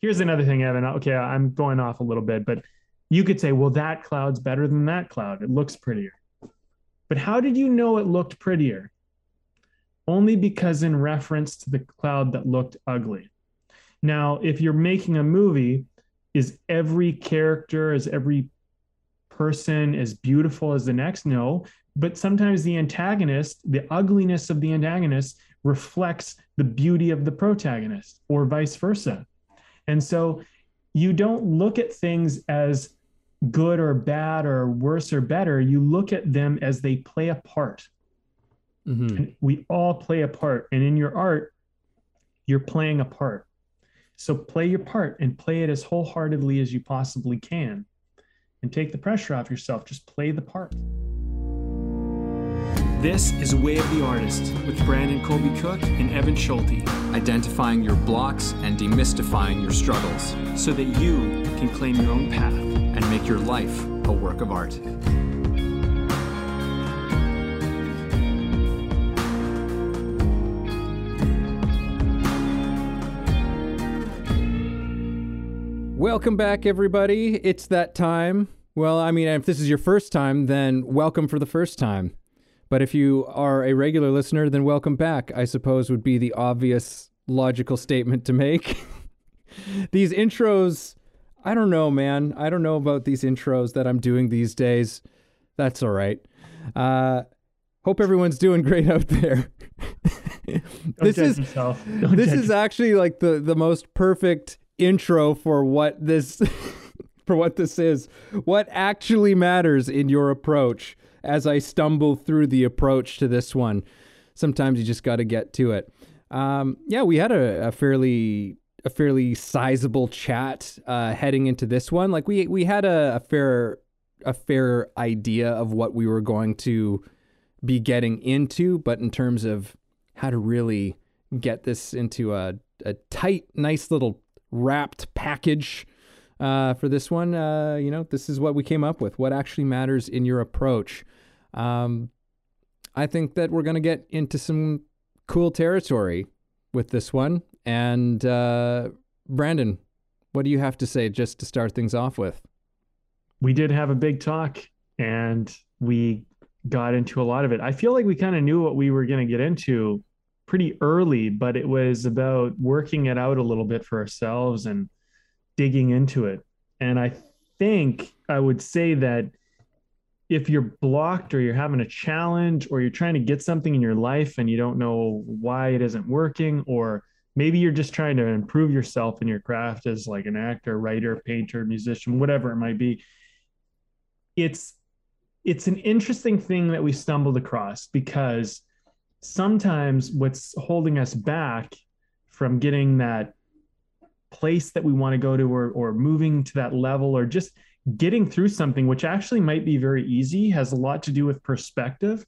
here's another thing, Evan. Okay, I'm going off a little bit, but you could say, well, that cloud's better than that cloud. It looks prettier. But how did you know it looked prettier? Only because in reference to the cloud that looked ugly. Now, if you're making a movie, is every character, is every person as beautiful as the next? No. But sometimes the antagonist, the ugliness of the antagonist, reflects the beauty of the protagonist, or vice versa. And so you don't look at things as good or bad or worse or better. You look at them as they play a part. Mm-hmm. And we all play a part. And in your art, you're playing a part. So play your part and play it as wholeheartedly as you possibly can. And take the pressure off yourself. Just play the part. This is Way of the Artist with Brandon Colby Cook and Evan Schulte. Identifying your blocks and demystifying your struggles so that you can claim your own path and make your life a work of art. Welcome back, everybody. It's that time. Well, I mean, if this is your first time, then welcome for the first time. But if you are a regular listener, then welcome back, I suppose would be the obvious logical statement to make. these intros, I don't know, man. I don't know about these intros that I'm doing these days. That's all right. Uh, hope everyone's doing great out there. this is this is actually like the the most perfect intro for what this for what this is. What actually matters in your approach as I stumble through the approach to this one. Sometimes you just got to get to it. Um, yeah, we had a, a, fairly a fairly sizable chat uh, heading into this one. Like we we had a, a fair a fair idea of what we were going to be getting into, but in terms of how to really get this into a, a tight, nice little wrapped package uh, for this one, uh, you know, this is what we came up with. What actually matters in your approach. Um, I think that we're going to get into some cool territory with this one. And uh, Brandon, what do you have to say just to start things off with? We did have a big talk and we got into a lot of it. I feel like we kind of knew what we were going to get into pretty early, but it was about working it out a little bit for ourselves and digging into it. And I think I would say that if you're blocked or you're having a challenge or you're trying to get something in your life and you don't know why it isn't working, or maybe you're just trying to improve yourself in your craft as like an actor, writer, painter, musician, whatever it might be, it's it's an interesting thing that we stumbled across because sometimes what's holding us back from getting that place that we want to go to or, or moving to that level or just getting through something which actually might be very easy has a lot to do with perspective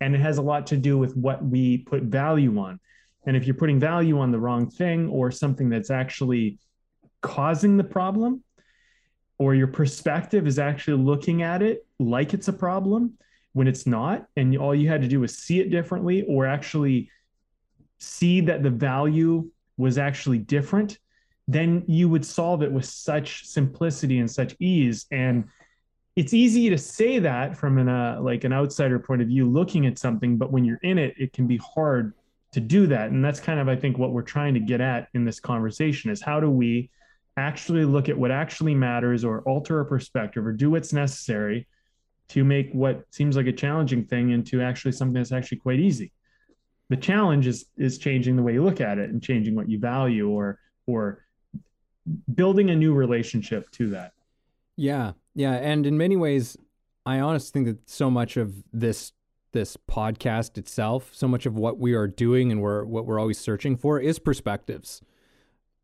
and it has a lot to do with what we put value on. And if you're putting value on the wrong thing or something that's actually causing the problem or your perspective is actually looking at it like it's a problem when it's not and all you had to do was see it differently or actually see that the value was actually different then you would solve it with such simplicity and such ease. And it's easy to say that from an uh, like an outsider point of view looking at something but when you're in it it can be hard to do that. And that's kind of i think what we're trying to get at in this conversation is how do we actually look at what actually matters or alter a perspective or do what's necessary to make what seems like a challenging thing into actually something that's actually quite easy. The challenge is is changing the way you look at it and changing what you value or or building a new relationship to that. Yeah. Yeah. And in many ways, I honestly think that so much of this this podcast itself, so much of what we are doing and we're what we're always searching for is perspectives.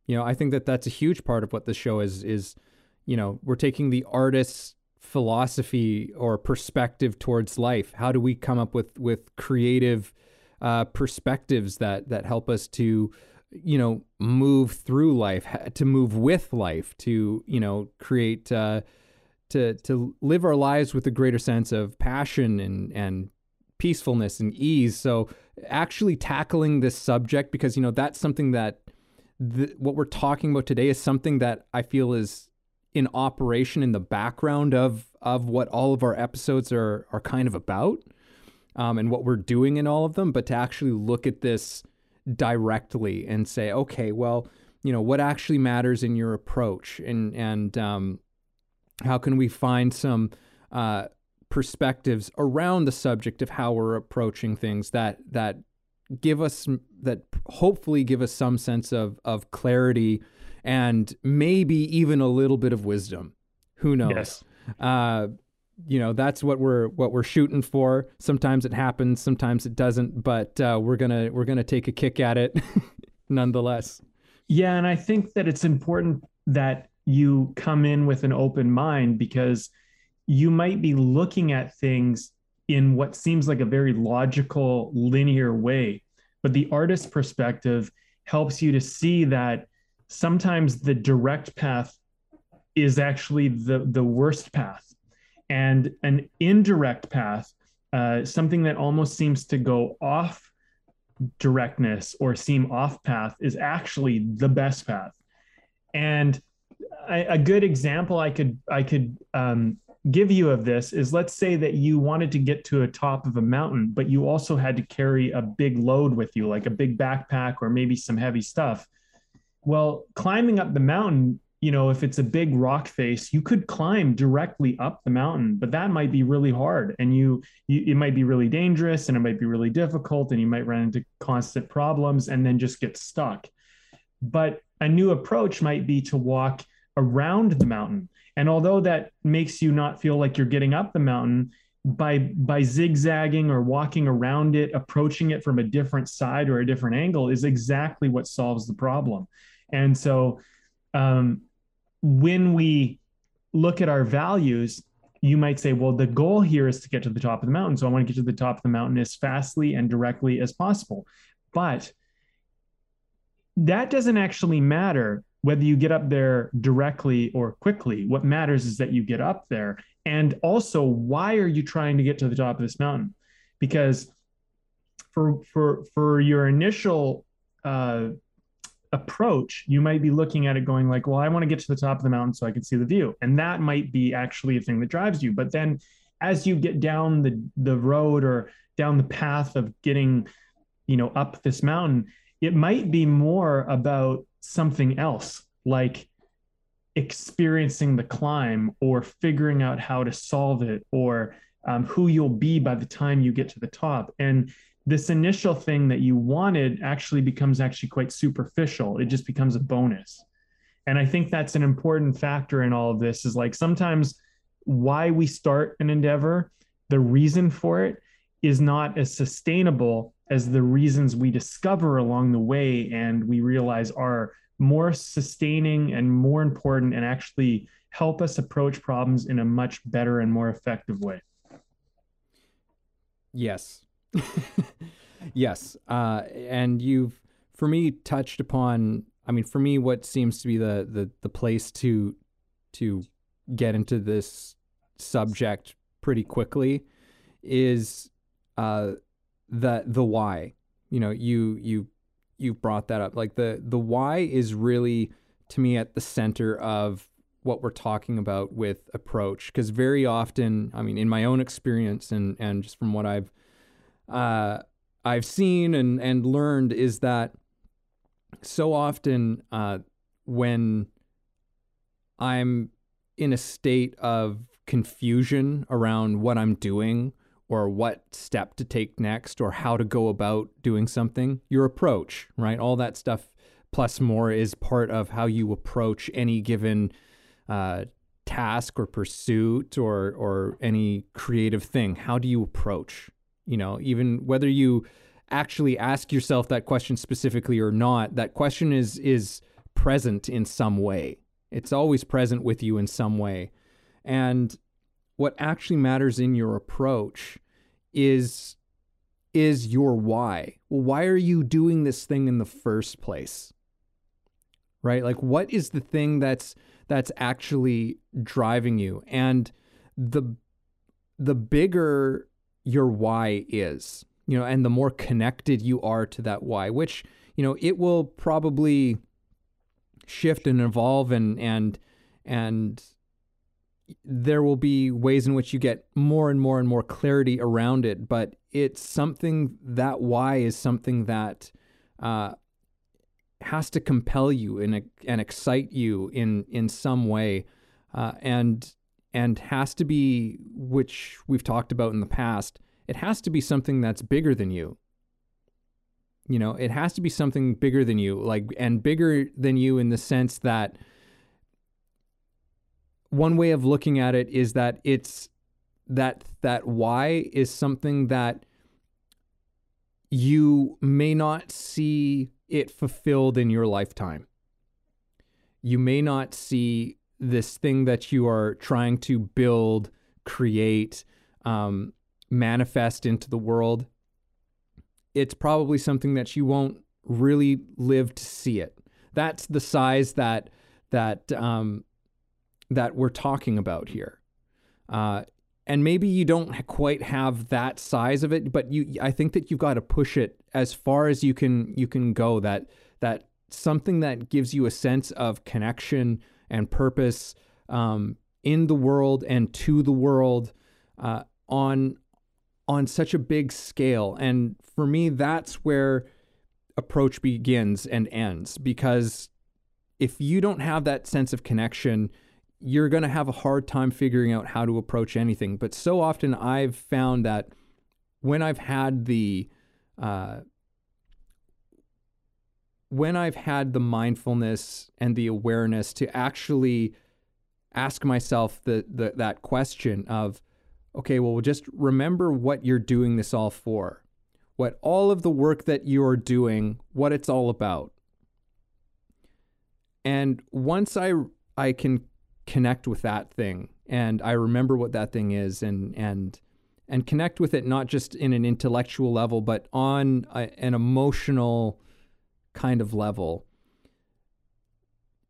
You know, I think that that's a huge part of what the show is is you know, we're taking the artist's philosophy or perspective towards life. How do we come up with with creative uh, perspectives that that help us to you know move through life to move with life to you know create uh, to to live our lives with a greater sense of passion and and peacefulness and ease. So actually tackling this subject because you know that's something that the, what we're talking about today is something that I feel is in operation in the background of of what all of our episodes are are kind of about um, and what we're doing in all of them, but to actually look at this directly and say, okay, well, you know, what actually matters in your approach, and and um, how can we find some uh, perspectives around the subject of how we're approaching things that that give us that hopefully give us some sense of of clarity and maybe even a little bit of wisdom. Who knows? Yes. Uh, you know that's what we're what we're shooting for. Sometimes it happens, sometimes it doesn't, but uh, we're gonna we're gonna take a kick at it nonetheless. Yeah, and I think that it's important that you come in with an open mind because you might be looking at things in what seems like a very logical, linear way. But the artist's perspective helps you to see that sometimes the direct path is actually the, the worst path. And an indirect path, uh, something that almost seems to go off directness or seem off path, is actually the best path. And a, a good example I could I could um, give you of this is let's say that you wanted to get to a top of a mountain, but you also had to carry a big load with you, like a big backpack or maybe some heavy stuff. Well, climbing up the mountain, you know, if it's a big rock face, you could climb directly up the mountain, but that might be really hard and you, you it might be really dangerous and it might be really difficult and you might run into constant problems and then just get stuck. But a new approach might be to walk around the mountain and although that makes you not feel like you're getting up the mountain, by by zigzagging or walking around it, approaching it from a different side or a different angle is exactly what solves the problem. And so um, when we look at our values, you might say, well, the goal here is to get to the top of the mountain. So I want to get to the top of the mountain as fastly and directly as possible. But that doesn't actually matter whether you get up there directly or quickly. What matters is that you get up there. And also, why are you trying to get to the top of this mountain? Because for for for your initial uh, approach, you might be looking at it going like, well, I want to get to the top of the mountain so I can see the view. And that might be actually a thing that drives you. But then as you get down the the road or down the path of getting, you know, up this mountain, it might be more about something else like experiencing the climb or figuring out how to solve it or um, who you'll be by the time you get to the top and this initial thing that you wanted actually becomes actually quite superficial it just becomes a bonus and i think that's an important factor in all of this is like sometimes why we start an endeavor the reason for it is not as sustainable as the reasons we discover along the way and we realize are more sustaining and more important and actually help us approach problems in a much better and more effective way. Yes. yes. Uh, and you've, for me, touched upon, I mean, for me, what seems to be the, the, the place to, to get into this subject pretty quickly is uh, the, the why. You know, you, you you've brought that up. Like the the why is really to me at the center of what we're talking about with approach because very often, I mean, in my own experience and and just from what I've uh, I've seen and and learned is that so often uh, when I'm in a state of confusion around what I'm doing or what step to take next or how to go about doing something, your approach, right? All that stuff plus more is part of how you approach any given uh, task or pursuit or or any creative thing. How do you approach? You know, even whether you actually ask yourself that question specifically or not, that question is is present in some way. It's always present with you in some way. And what actually matters in your approach is is your why. Why are you doing this thing in the first place? Right? Like what is the thing that's that's actually driving you? And the the bigger your why is, you know, and the more connected you are to that why, which, you know, it will probably shift and evolve and and and there will be ways in which you get more and more and more clarity around it but it's something that why is something that uh, has to compel you and, and excite you in in some way uh, and and has to be which we've talked about in the past it has to be something that's bigger than you you know it has to be something bigger than you like and bigger than you in the sense that one way of looking at it is that it's that that why is something that you may not see it fulfilled in your lifetime. You may not see this thing that you are trying to build, create, um, manifest into the world. It's probably something that you won't really live to see it. That's the size that that um, that we're talking about here. Uh, and maybe you don't quite have that size of it, but you I think that you've got to push it as far as you can you can go. That that something that gives you a sense of connection and purpose um, in the world and to the world uh, on on such a big scale. And for me, that's where approach begins and ends because if you don't have that sense of connection you're going to have a hard time figuring out how to approach anything. But so often I've found that when I've had the uh, when I've had the mindfulness and the awareness to actually ask myself the, the that question of, okay, well, just remember what you're doing this all for, what all of the work that you're doing, what it's all about. And once I I can connect with that thing and I remember what that thing is and and and connect with it not just in an intellectual level but on a, an emotional kind of level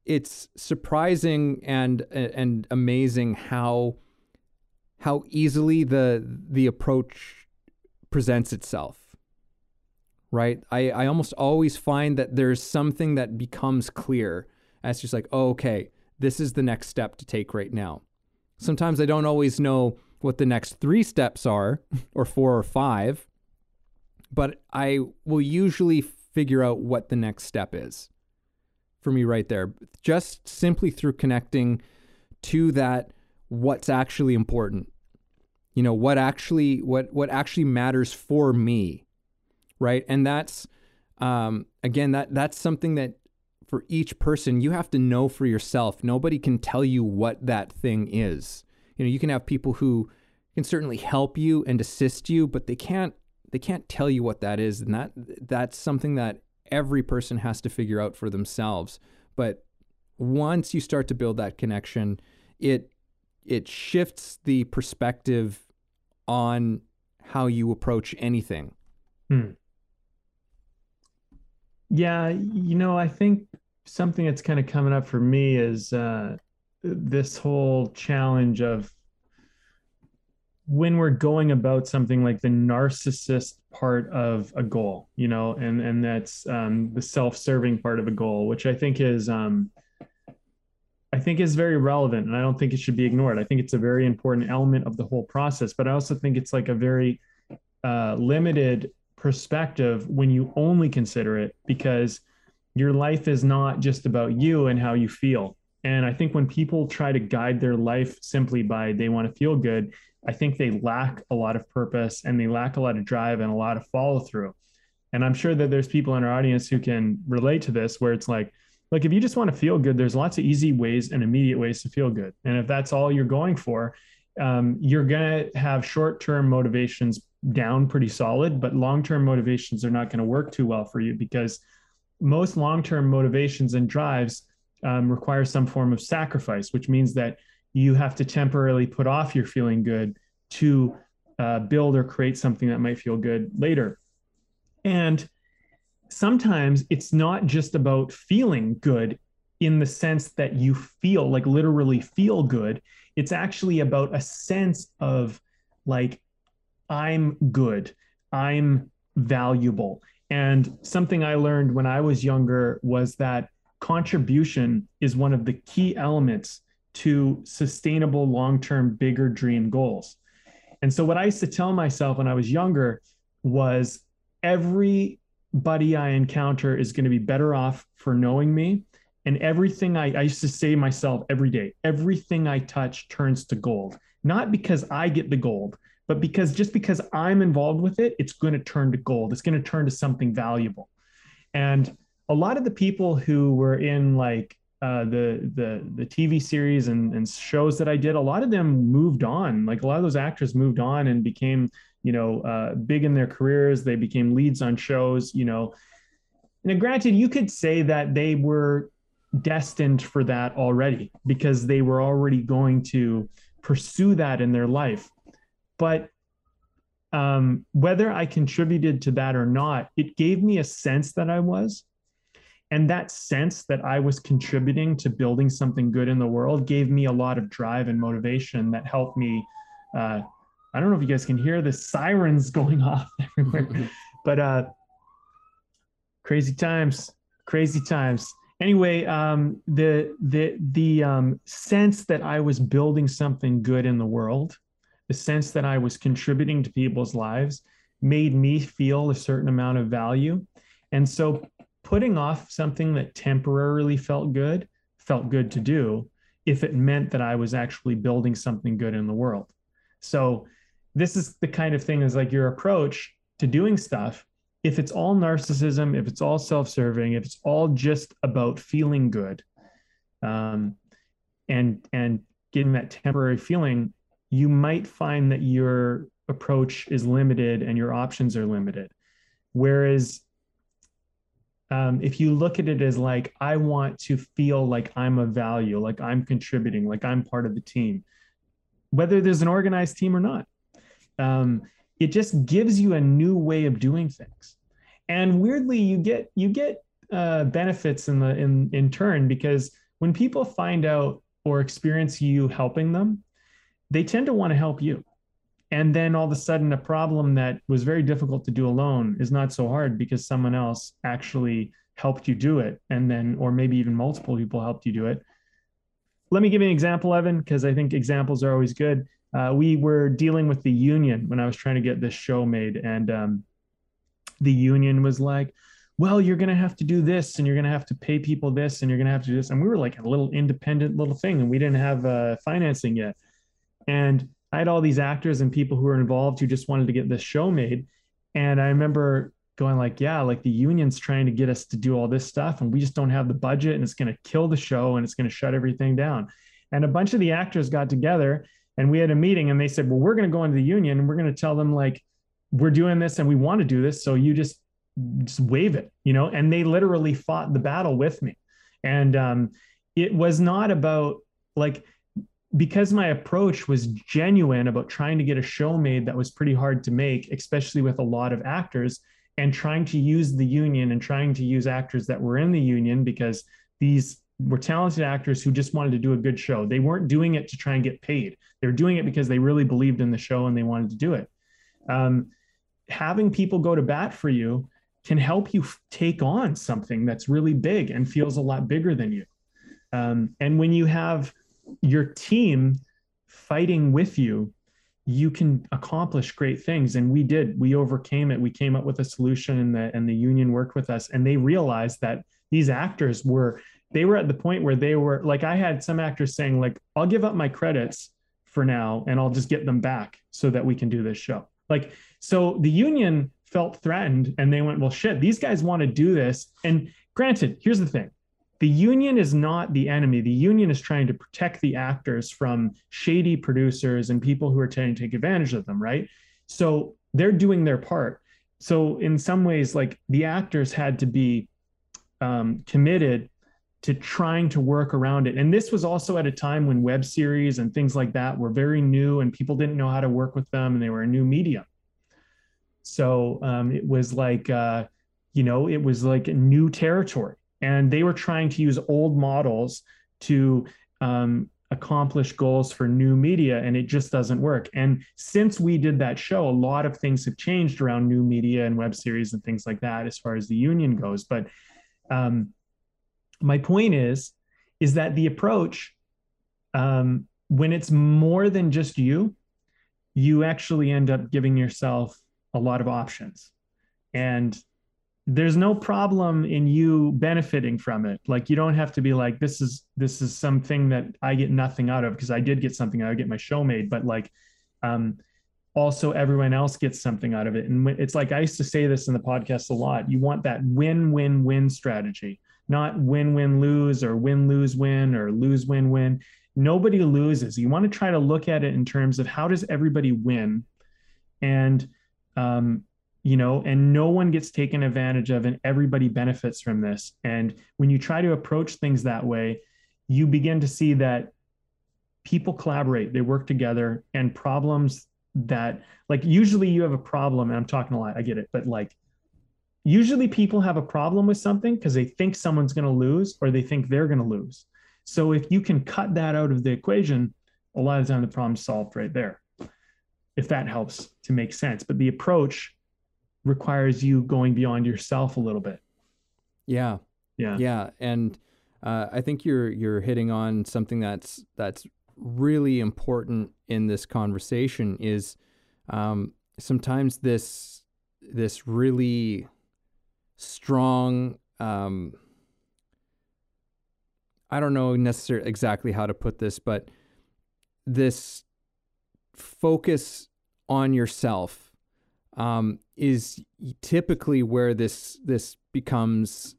it's surprising and and amazing how how easily the the approach presents itself right i i almost always find that there's something that becomes clear as just like oh, okay this is the next step to take right now. Sometimes I don't always know what the next three steps are, or four or five, but I will usually figure out what the next step is for me right there, just simply through connecting to that what's actually important. You know, what actually what what actually matters for me. Right? And that's um again that that's something that for each person, you have to know for yourself. Nobody can tell you what that thing is. You know, you can have people who can certainly help you and assist you, but they can't they can't tell you what that is, and that that's something that every person has to figure out for themselves. But once you start to build that connection, it it shifts the perspective on how you approach anything. Hmm. Yeah, you know, I think something that's kind of coming up for me is uh, this whole challenge of when we're going about something like the narcissist part of a goal, you know, and and that's um, the self-serving part of a goal, which I think is um, I think is very relevant, and I don't think it should be ignored. I think it's a very important element of the whole process, but I also think it's like a very uh, limited perspective when you only consider it because your life is not just about you and how you feel. And I think when people try to guide their life simply by they want to feel good, I think they lack a lot of purpose and they lack a lot of drive and a lot of follow through. And I'm sure that there's people in our audience who can relate to this where it's like, like if you just want to feel good, there's lots of easy ways and immediate ways to feel good. And if that's all you're going for, um, you're going to have short term motivations down pretty solid, but long term motivations are not going to work too well for you because most long term motivations and drives um, require some form of sacrifice, which means that you have to temporarily put off your feeling good to uh, build or create something that might feel good later. And sometimes it's not just about feeling good in the sense that you feel like literally feel good. It's actually about a sense of like I'm good, I'm valuable. And something I learned when I was younger was that contribution is one of the key elements to sustainable long-term bigger dream goals. And so what I used to tell myself when I was younger was everybody I encounter is going to be better off for knowing me. And everything I, I used to say to myself every day, everything I touch turns to gold. Not because I get the gold, but because just because I'm involved with it, it's going to turn to gold. It's going to turn to something valuable. And a lot of the people who were in like uh, the the the TV series and, and shows that I did, a lot of them moved on. Like a lot of those actors moved on and became, you know, uh, big in their careers. They became leads on shows. You know, now granted, you could say that they were destined for that already because they were already going to pursue that in their life. But um, whether I contributed to that or not, it gave me a sense that I was. And that sense that I was contributing to building something good in the world gave me a lot of drive and motivation that helped me. Uh, I don't know if you guys can hear the sirens going off everywhere, but uh, crazy times, crazy times. Anyway, um, the the the um, sense that I was building something good in the world the sense that I was contributing to people's lives made me feel a certain amount of value. And so putting off something that temporarily felt good felt good to do if it meant that I was actually building something good in the world. So this is the kind of thing is like your approach to doing stuff. If it's all narcissism, if it's all self-serving, if it's all just about feeling good, um, and and getting that temporary feeling, you might find that your approach is limited and your options are limited. Whereas um, if you look at it as like, I want to feel like I'm a value, like I'm contributing, like I'm part of the team, whether there's an organized team or not, um, it just gives you a new way of doing things. And weirdly, you get you get uh, benefits in the in in turn because when people find out or experience you helping them, they tend to want to help you. And then all of a sudden, a problem that was very difficult to do alone is not so hard because someone else actually helped you do it. And then, or maybe even multiple people helped you do it. Let me give you an example, Evan, because I think examples are always good. Uh, we were dealing with the union when I was trying to get this show made. And um, the union was like, well, you're going to have to do this and you're going to have to pay people this and you're going to have to do this. And we were like a little independent little thing and we didn't have uh, financing yet. And I had all these actors and people who were involved who just wanted to get this show made. And I remember going like, yeah, like the union's trying to get us to do all this stuff and we just don't have the budget and it's going to kill the show and it's going to shut everything down. And a bunch of the actors got together and we had a meeting and they said, well, we're going to go into the union and we're going to tell them like, we're doing this and we want to do this. So you just, just waive it, you know? And they literally fought the battle with me. And um, it was not about like, because my approach was genuine about trying to get a show made that was pretty hard to make, especially with a lot of actors, and trying to use the union and trying to use actors that were in the union because these were talented actors who just wanted to do a good show. They weren't doing it to try and get paid. They were doing it because they really believed in the show and they wanted to do it. Um, having people go to bat for you can help you take on something that's really big and feels a lot bigger than you. Um, and when you have your team fighting with you, you can accomplish great things. And we did. We overcame it. We came up with a solution, and the and the union worked with us. And they realized that these actors were they were at the point where they were like I had some actors saying like I'll give up my credits for now and I'll just get them back so that we can do this show. Like so the union felt threatened and they went well shit these guys want to do this and granted here's the thing the union is not the enemy. The union is trying to protect the actors from shady producers and people who are trying to take advantage of them, right? So they're doing their part. So in some ways, like the actors had to be um, committed to trying to work around it. And this was also at a time when web series and things like that were very new and people didn't know how to work with them and they were a new medium. So um, it was like, uh, you know, it was like a new territory and they were trying to use old models to um, accomplish goals for new media and it just doesn't work. And since we did that show a lot of things have changed around new media and web series and things like that as far as the union goes. But um, my point is is that the approach um, when it's more than just you you actually end up giving yourself a lot of options. And there's no problem in you benefiting from it. Like you don't have to be like this is this is something that i get nothing out of because i did get something i get my show made but like um also everyone else gets something out of it. And it's like i used to say this in the podcast a lot you want that win win win strategy not win win lose or win lose win or lose win win. Nobody loses. You want to try to look at it in terms of how does everybody win? And um, you know, and no one gets taken advantage of, and everybody benefits from this. And when you try to approach things that way, you begin to see that people collaborate, they work together, and problems that, like, usually you have a problem, and I'm talking a lot, I get it, but like, usually people have a problem with something because they think someone's going to lose or they think they're going to lose. So if you can cut that out of the equation, a lot of the time the problem's solved right there. If that helps to make sense. But the approach requires you going beyond yourself a little bit. Yeah. Yeah. Yeah. And uh, I think you're you're hitting on something that's that's really important in this conversation is um, sometimes this this really strong um, I don't know necessarily exactly how to put this, but this focus on yourself um, is typically where this this becomes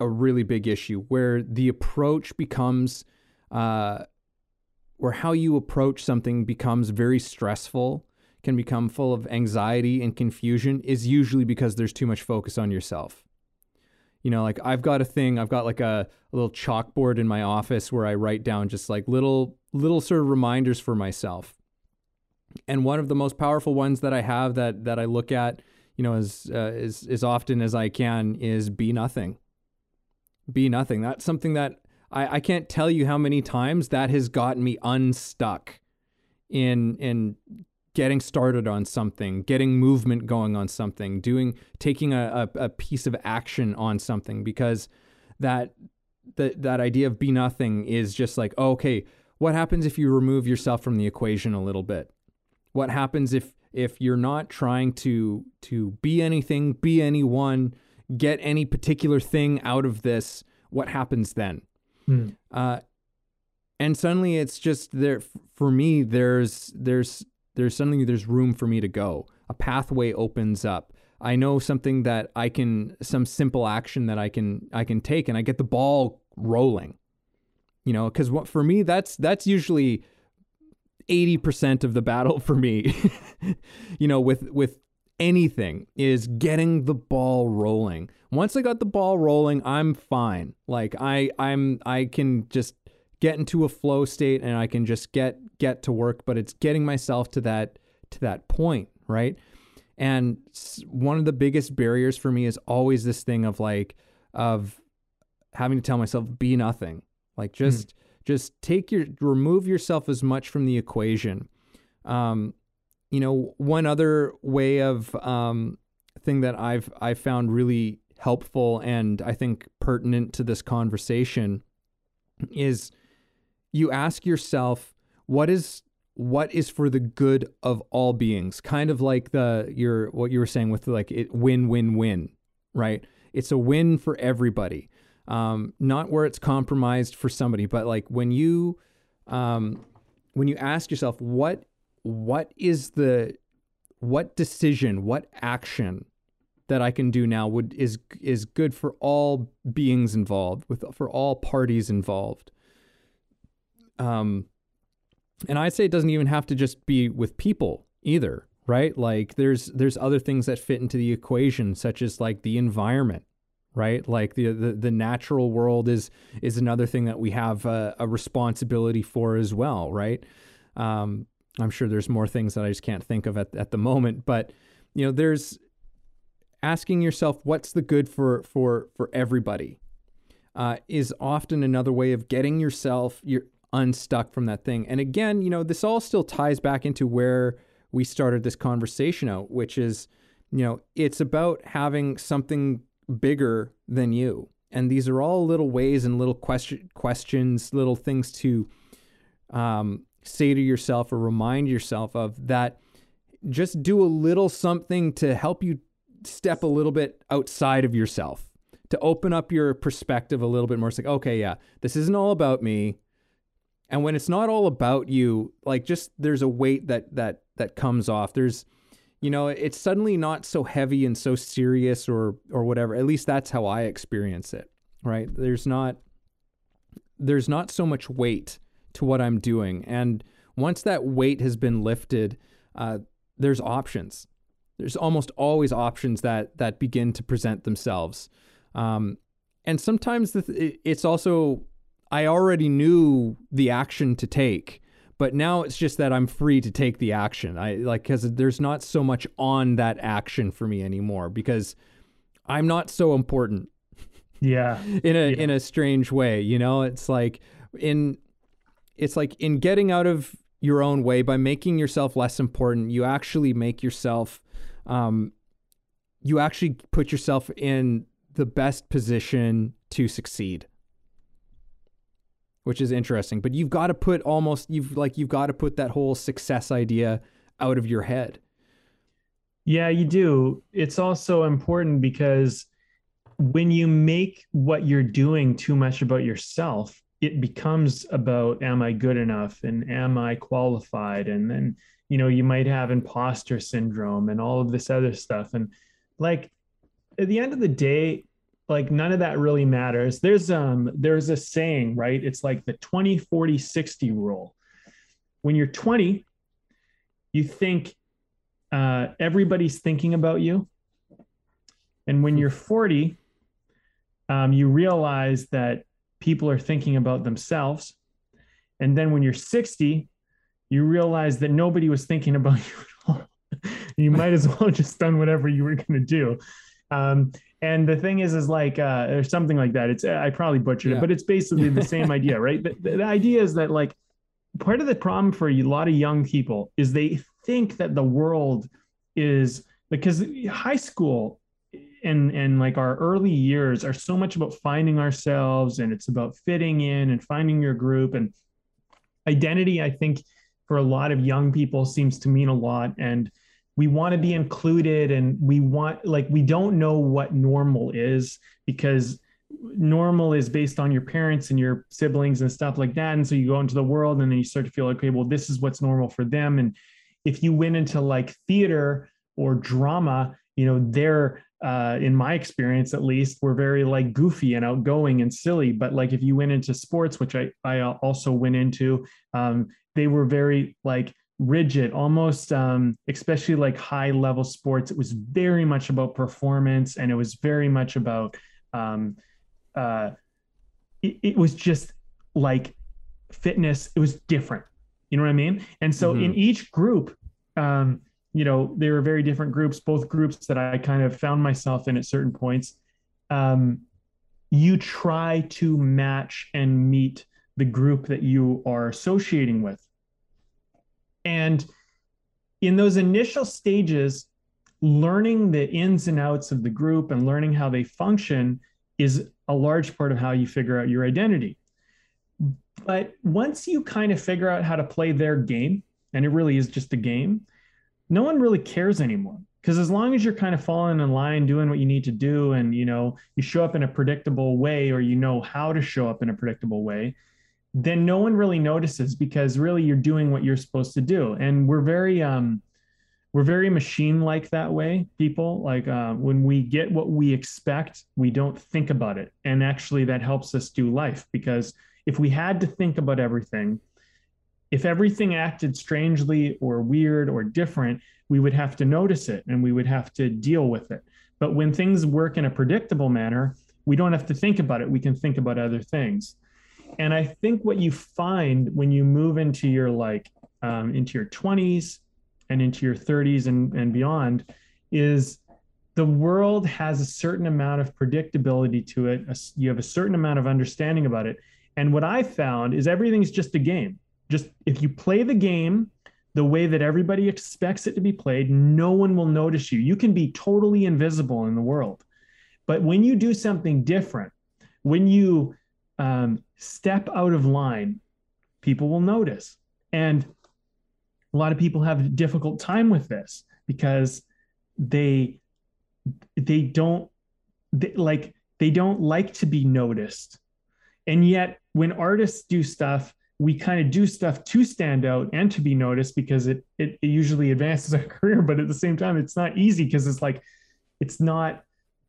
a really big issue, where the approach becomes, uh, where how you approach something becomes very stressful, can become full of anxiety and confusion, is usually because there's too much focus on yourself. You know, like I've got a thing, I've got like a, a little chalkboard in my office where I write down just like little little sort of reminders for myself and one of the most powerful ones that I have that that I look at, you know, as uh, as as often as I can is be nothing. Be nothing. That's something that I, I can't tell you how many times that has gotten me unstuck in in getting started on something, getting movement going on something, doing taking a, a, a piece of action on something because that that that idea of be nothing is just like, okay, what happens if you remove yourself from the equation a little bit? What happens if if you're not trying to to be anything, be anyone, get any particular thing out of this, what happens then? Hmm. Uh, and suddenly it's just there for me. There's there's there's suddenly there's room for me to go. A pathway opens up. I know something that I can some simple action that I can I can take, and I get the ball rolling. You know, because what for me that's that's usually 80% of the battle for me, you know, with, with anything is getting the ball rolling. Once I got the ball rolling, I'm fine. Like I, I'm, I can just get into a flow state and I can just get, get to work, but it's getting myself to that, to that point. Right. And one of the biggest barriers for me is always this thing of like, of having to tell myself, be nothing. Like just, mm just take your remove yourself as much from the equation. Um, you know, one other way of um, thing that I've I found really helpful and I think pertinent to this conversation is you ask yourself what is what is for the good of all beings? Kind of like the your what you were saying with like it win win win right? It's a win for everybody um, not where it's compromised for somebody, but like when you um, when you ask yourself what what is the what decision, what action that I can do now would is is good for all beings involved, with for all parties involved. Um, and I'd say it doesn't even have to just be with people either, right? Like there's there's other things that fit into the equation, such as like the environment, right? Like the, the, the natural world is is another thing that we have a, a responsibility for as well, right? Um, I'm sure there's more things that I just can't think of at, at the moment, but you know, there's asking yourself what's the good for for for everybody uh, is often another way of getting yourself you're unstuck from that thing. And again, you know, this all still ties back into where we started this conversation out, which is, you know, it's about having something bigger than you. and these are all little ways and little question questions, little things to um, say to yourself or remind yourself of that. Just do a little something to help you step a little bit outside of yourself to open up your perspective a little bit more. It's like, okay, yeah, this isn't all about me. And when it's not all about you, like just there's a weight that that that comes off. There's you know, it's suddenly not so heavy and so serious or or whatever. At least that's how I experience it, right? There's not there's not so much weight to what I'm doing. And once that weight has been lifted, uh, there's options. There's almost always options that that begin to present themselves. Um, and sometimes the, it's also I already knew the action to take, but now it's just that I'm free to take the action. I like because there's not so much on that action for me anymore because I'm not so important. Yeah. in a yeah. in a strange way, you know, it's like in it's like in getting out of your own way by making yourself less important, you actually make yourself um you actually put yourself in the best position to succeed which is interesting but you've got to put almost you've like you've got to put that whole success idea out of your head. Yeah you do. It's also important because when you make what you're doing too much about yourself it becomes about am i good enough? And am i qualified? And then you know you might have imposter syndrome and all of this other stuff. And like at the end of the day like none of that really matters. There's um there's a saying right? It's like the 20 40 60 rule. When you're 20 you think uh, everybody's thinking about you. And when you're 40 um, you realize that people are thinking about themselves. And then when you're 60 you realize that nobody was thinking about you at all. You might as well just done whatever you were going to do um, and the thing is, is like, uh, or something like that. It's, I probably butchered yeah. it, but it's basically the same idea, right? The, the idea is that like part of the problem for a lot of young people is they think that the world is because high school and and like our early years are so much about finding ourselves and it's about fitting in and finding your group and identity i think for a lot of young people seems to mean a lot and we want to be included and we want like we don't know what normal is because normal is based on your parents and your siblings and stuff like that. And so you go into the world and then you start to feel like okay well this is what's normal for them. And if you went into like theater or drama you know they're uh, in my experience at least were very like goofy and outgoing and silly. But like if you went into sports which i i also went into um, they were very like rigid, almost, um, especially like high level sports. It was very much about performance and it was very much about, um, uh, it, it was just like fitness. It was different. You know what I mean? And so mm-hmm. in each group, um, you know, there were very different groups, both groups that I kind of found myself in at certain points. Um, you try to match and meet the group that you are associating with. And in those initial stages, learning the ins and outs of the group and learning how they function is a large part of how you figure out your identity. But once you kind of figure out how to play their game, and it really is just a game, no one really cares anymore. Because as long as you're kind of falling in line, doing what you need to do, and you know, you show up in a predictable way, or you know how to show up in a predictable way, then no one really notices because really you're doing what you're supposed to do. And we're very um we're very machine like that way people. Like uh, when we get what we expect we don't think about it. And actually that helps us do life because if we had to think about everything if everything acted strangely or weird or different we would have to notice it and we would have to deal with it. But when things work in a predictable manner we don't have to think about it. We can think about other things and I think what you find when you move into your like um, into your 20s and into your 30s and, and beyond is the world has a certain amount of predictability to it. You have a certain amount of understanding about it. And what I found is everything's just a game. Just if you play the game the way that everybody expects it to be played, no one will notice you. You can be totally invisible in the world. But when you do something different, when you um, step out of line, people will notice. And a lot of people have a difficult time with this because they they don't they, like they don't like to be noticed and yet when artists do stuff we kind of do stuff to stand out and to be noticed because it, it, it usually advances our career but at the same time it's not easy because it's like it's not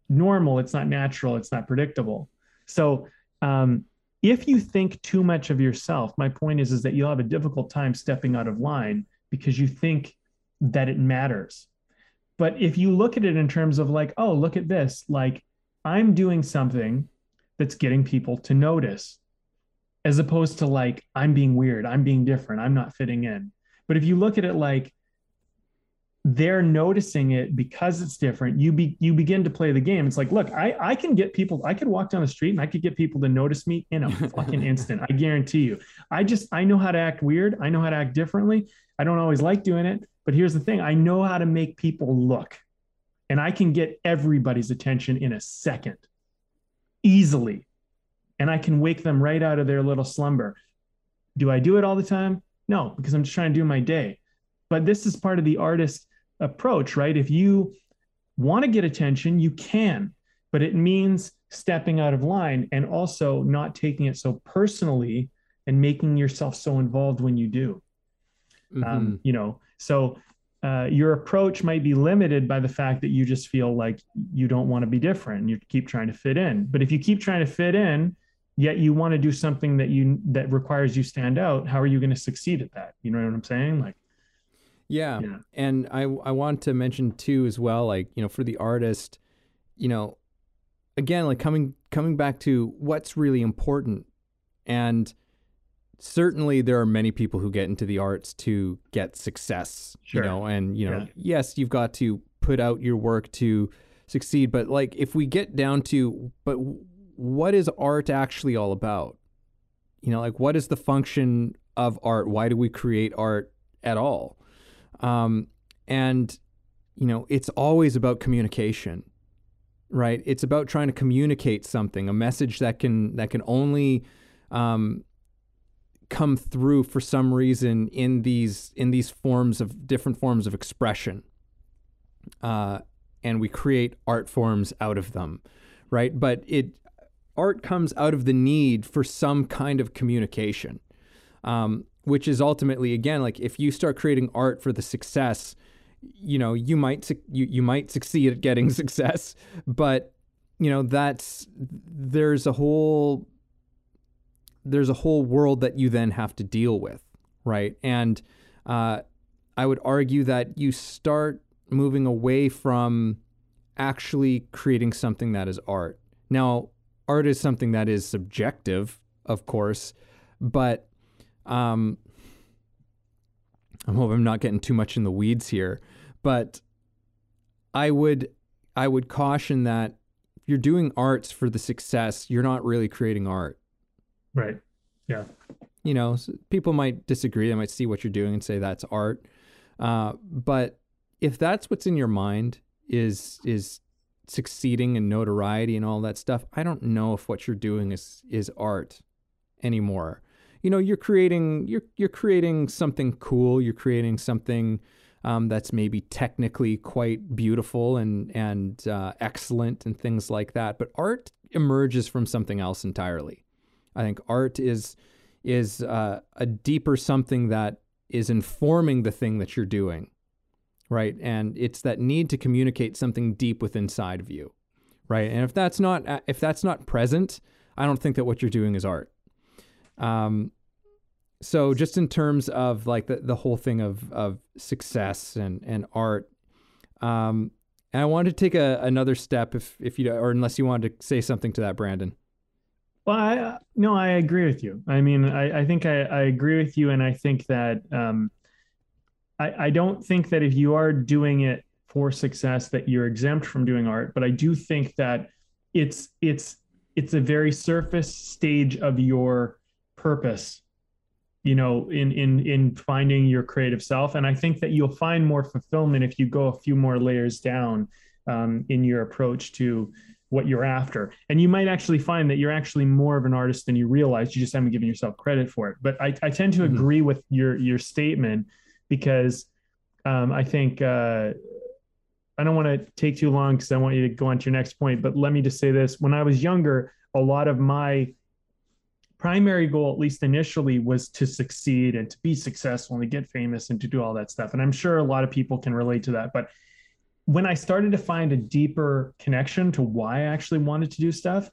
normal it's not natural it's not predictable so um, if you think too much of yourself my point is is that you'll have a difficult time stepping out of line because you think that it matters. But if you look at it in terms of like oh look at this like i'm doing something that's getting people to notice as opposed to like i'm being weird i'm being different i'm not fitting in. But if you look at it like they're noticing it because it's different. You be you begin to play the game. It's like look i i can get people i could walk down the street and i could get people to notice me in a fucking instant. I guarantee you. I just i know how to act weird. I know how to act differently. I don't always like doing it. But here's the thing. I know how to make people look. And i can get everybody's attention in a second. Easily. And i can wake them right out of their little slumber. Do i do it all the time? No because i'm just trying to do my day. But this is part of the artist approach, right? If you want to get attention, you can, but it means stepping out of line and also not taking it so personally and making yourself so involved when you do. Um, mm-hmm. Um, you know, so uh, your approach might be limited by the fact that you just feel like you don't want to be different. You keep trying to fit in, but if you keep trying to fit in, yet you want to do something that you that requires you stand out, how are you going to succeed at that? You know what I'm saying? Like, yeah. yeah. And I I want to mention too as well, like, you know, for the artist, you know, again, like coming coming back to what's really important. And certainly there are many people who get into the arts to get success. Sure. You know, and you know, yeah. yes, you've got to put out your work to succeed. But like if we get down to but what is art actually all about? You know, like what is the function of art? Why do we create art at all? Um, and, you know, it's always about communication, right? It's about trying to communicate something, a message that can, that can only, um, come through for some reason in these, in these forms of different forms of expression. Uh, and we create art forms out of them, right? But it, art comes out of the need for some kind of communication. Um, which is ultimately again like if you start creating art for the success you know you might you, you might succeed at getting success but you know that's there's a whole there's a whole world that you then have to deal with right? And uh, i would argue that you start moving away from actually creating something that is art. Now art is something that is subjective of course but um, I hope I'm not getting too much in the weeds here, but I would I would caution that if you're doing arts for the success, you're not really creating art. Right. Yeah. You know, people might disagree. They might see what you're doing and say that's art. Uh, but if that's what's in your mind is is succeeding and notoriety and all that stuff, I don't know if what you're doing is is art anymore you know you're creating you're you're creating something cool. You're creating something um, that's maybe technically quite beautiful and and uh, excellent and things like that. But art emerges from something else entirely. I think art is is uh, a deeper something that is informing the thing that you're doing right? And it's that need to communicate something deep within inside of you right? And if that's not if that's not present i don't think that what you're doing is art. Um, so just in terms of like the, the whole thing of, of success and, and art, um, and I wanted to take a, another step if, if you, or unless you wanted to say something to that, Brandon. Well, I, no, I agree with you. I mean, I, I think I, I agree with you. And I think that, um, I, I don't think that if you are doing it for success that you're exempt from doing art, but I do think that it's, it's, it's a very surface stage of your purpose you know in in in finding your creative self and i think that you'll find more fulfillment if you go a few more layers down um, in your approach to what you're after. And you might actually find that you're actually more of an artist than you realize. You just haven't given yourself credit for it. But I, I tend to mm-hmm. agree with your your statement because um, I think uh, I don't want to take too long because I want you to go on to your next point. But let me just say this: when I was younger, a lot of my primary goal, at least initially, was to succeed and to be successful and to get famous and to do all that stuff. And I'm sure a lot of people can relate to that. But when I started to find a deeper connection to why I actually wanted to do stuff,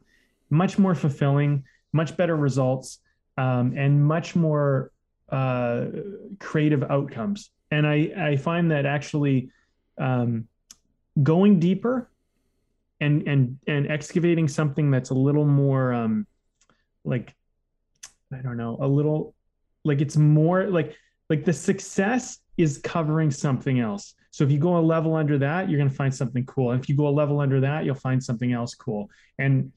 much more fulfilling, much better results, um, and much more uh, creative outcomes. And I, I find that actually um, going deeper and and and excavating something that's a little more um, like I don't know, a little like it's more like like the success is covering something else. So if you go a level under that, you're going to find something cool. And if you go a level under that, you'll find something else cool. And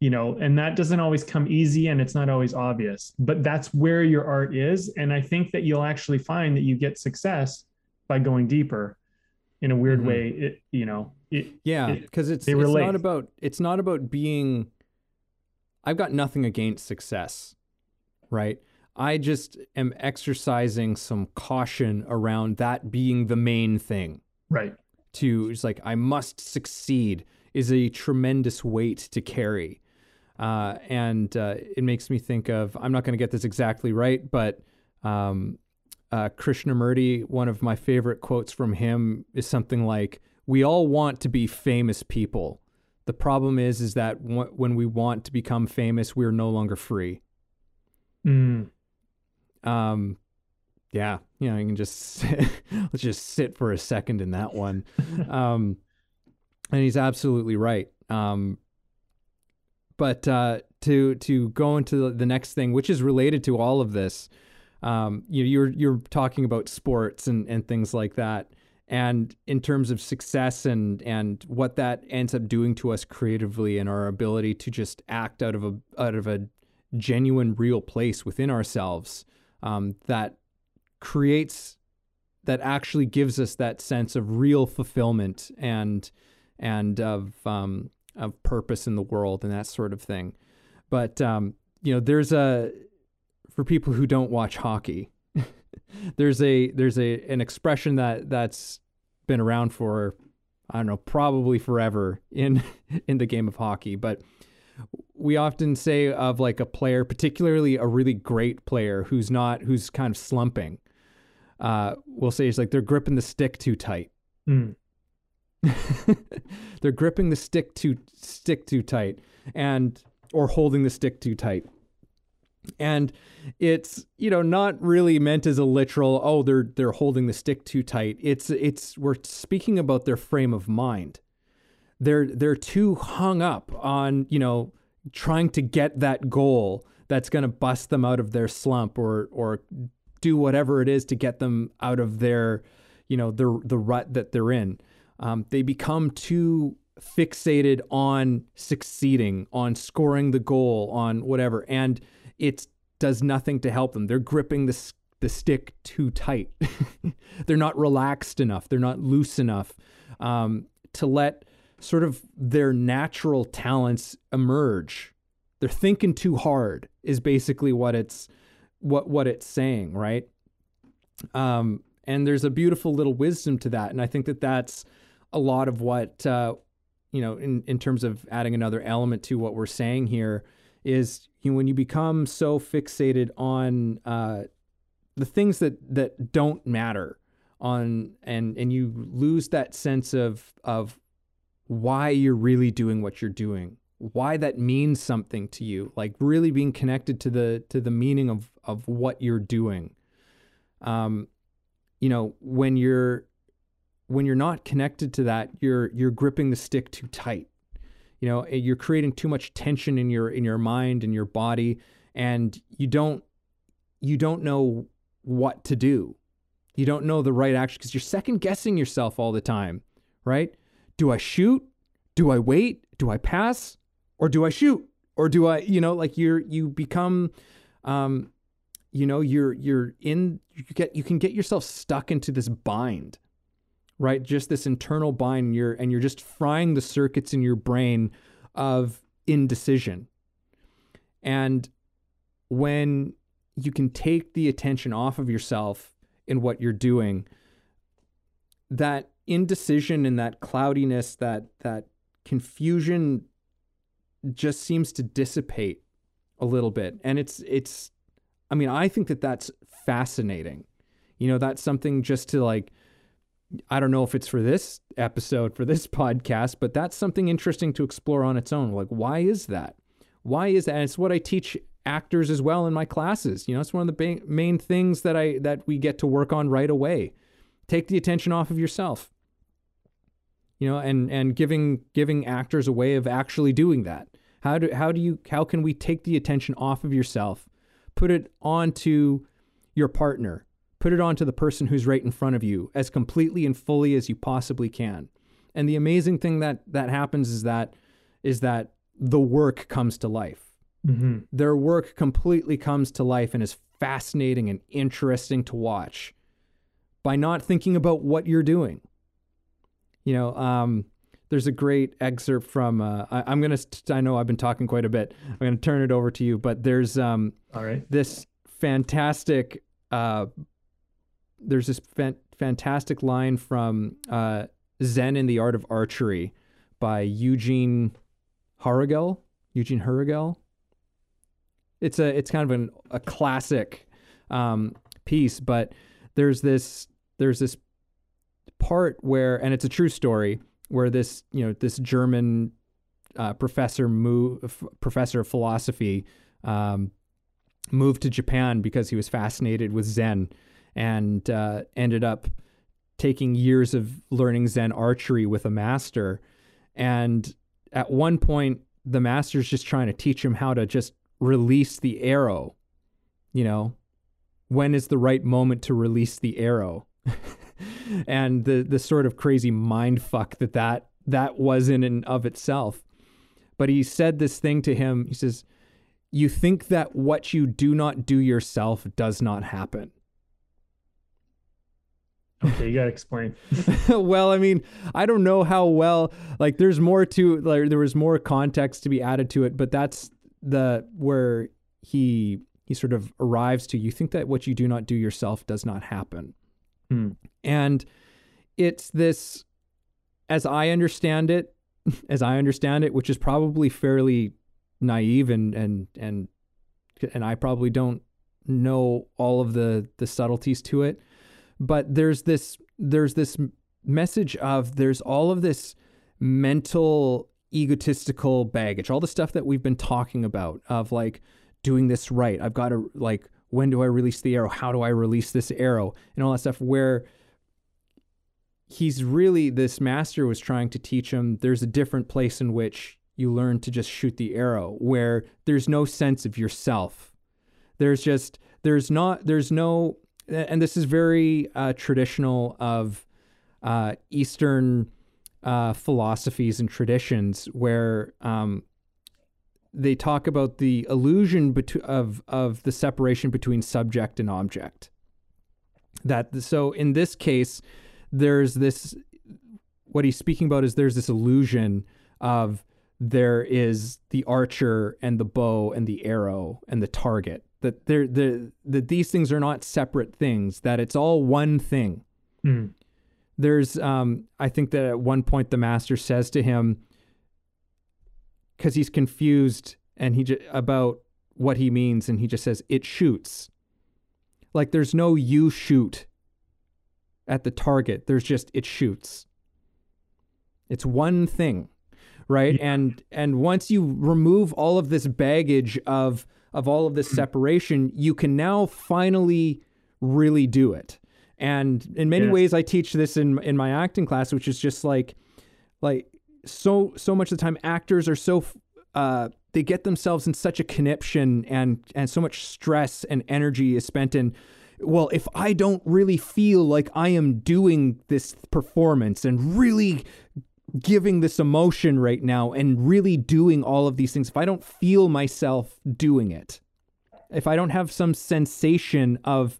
you know, and that doesn't always come easy and it's not always obvious, but that's where your art is. And I think that you'll actually find that you get success by going deeper in a weird mm-hmm. way. It, you know, it, yeah, because it, it's, it's not about, it's not about being, I've got nothing against success, right? I just am exercising some caution around that being the main thing. Right. To it's like I must succeed is a tremendous weight to carry. Uh, and uh, it makes me think of I'm not going to get this exactly right, but um, uh, Krishnamurti, one of my favorite quotes from him is something like, "We all want to be famous people. The problem is, is that w- when we want to become famous, we are no longer free." Mm. Um, yeah, you know, you can just let's just sit for a second in that one. um, and he's absolutely right. Um, but uh, to to go into the next thing, which is related to all of this, um, you you're you're talking about sports and and things like that, and in terms of success and and what that ends up doing to us creatively and our ability to just act out of a out of a genuine, real place within ourselves um, that creates that actually gives us that sense of real fulfillment and and of um, of purpose in the world and that sort of thing. But um, you know, there's a for people who don't watch hockey, there's a there's a an expression that that's been around for I don't know probably forever in in the game of hockey, but we often say of like a player, particularly a really great player who's not who's kind of slumping. Uh, we'll say it's like they're gripping the stick too tight. Mm. they're gripping the stick too stick too tight, and or holding the stick too tight. And it's you know not really meant as a literal oh they're they're holding the stick too tight. It's it's we're speaking about their frame of mind. They're they're too hung up on you know trying to get that goal that's going to bust them out of their slump or or do whatever it is to get them out of their you know the the rut that they're in. Um, they become too fixated on succeeding on scoring the goal on whatever and it does nothing to help them. They're gripping the the stick too tight. They're not relaxed enough. They're not loose enough um, to let sort of their natural talents emerge. They're thinking too hard is basically what it's what what it's saying, right? Um, and there's a beautiful little wisdom to that, and I think that that's a lot of what uh, you know in in terms of adding another element to what we're saying here is you know, when you become so fixated on uh, the things that that don't matter on and and you lose that sense of of why you're really doing what you're doing why that means something to you like really being connected to the to the meaning of of what you're doing. Um you know when you're when you're not connected to that you're you're gripping the stick too tight. You know you're creating too much tension in your in your mind and your body and you don't you don't know what to do. You don't know the right action because you're second guessing yourself all the time right do I shoot? Do I wait? Do I pass? Or do I shoot? Or do I, you know, like you're you become um you know, you're you're in you get you can get yourself stuck into this bind right? Just this internal bind, and you're and you're just frying the circuits in your brain of indecision. And when you can take the attention off of yourself in what you're doing, that indecision and that cloudiness, that that confusion just seems to dissipate a little bit. And it's it's I mean, I think that that's fascinating. You know, that's something just to like I don't know if it's for this episode, for this podcast, but that's something interesting to explore on its own. Like, why is that? Why is that? And it's what I teach actors as well in my classes. You know, it's one of the main things that I that we get to work on right away. Take the attention off of yourself. You know, and and giving giving actors a way of actually doing that. How do how do you how can we take the attention off of yourself, put it onto your partner, put it onto the person who's right in front of you as completely and fully as you possibly can. And the amazing thing that that happens is that is that the work comes to life. Mm-hmm. Their work completely comes to life and is fascinating and interesting to watch by not thinking about what you're doing. You know, um, there's a great excerpt from. Uh, I, am gonna. I know I've been talking quite a bit. I'm gonna turn it over to you, but there's um, All right. this fantastic. Uh, there's this fan- fantastic line from uh, Zen in the Art of Archery by Eugene Herrigel. Eugene Herrigel. It's a it's kind of an, a classic um, piece, but there's this there's this part where, and it's a true story, where this you know this German uh, professor move professor of philosophy um, moved to Japan because he was fascinated with Zen and uh, ended up taking years of learning Zen archery with a master. And at one point, the master's just trying to teach him how to just release the arrow. You know, when is the right moment to release the arrow? and the the sort of crazy mind fuck that that that was in and of itself. But he said this thing to him. He says, "You think that what you do not do yourself does not happen." Okay, you gotta explain. well, I mean, I don't know how well. Like, there's more to like. There was more context to be added to it, but that's the where he he sort of arrives to. You think that what you do not do yourself does not happen, Hmm. and it's this, as I understand it, as I understand it, which is probably fairly naive and and and and I probably don't know all of the the subtleties to it but there's this there's this message of there's all of this mental egotistical baggage all the stuff that we've been talking about of like doing this right i've got to like when do i release the arrow? How do i release this arrow? And all that stuff where he's really this master was trying to teach him there's a different place in which you learn to just shoot the arrow where there's no sense of yourself. There's just there's not there's no and this is very uh, traditional of uh, Eastern uh, philosophies and traditions, where um, they talk about the illusion betu- of of the separation between subject and object. That so in this case, there's this. What he's speaking about is there's this illusion of there is the archer and the bow and the arrow and the target that they're the that these things are not separate things that it's all one thing Hmm. there's um i think that at one point the master says to him because he's confused and he j- about what he means and he just says it shoots. Like there's no you shoot at the target. There's just it shoots. It's one thing right? Yeah. and and once you remove all of this baggage of of all of this separation you can now finally really do it. And in many ways i teach this in in my acting class which is just like like so so much of the time actors are so uh they get themselves in such a conniption and and so much stress and energy is spent in well if i don't really feel like i am doing this performance and really giving this emotion right now and really doing all of these things if i don't feel myself doing it if i don't have some sensation of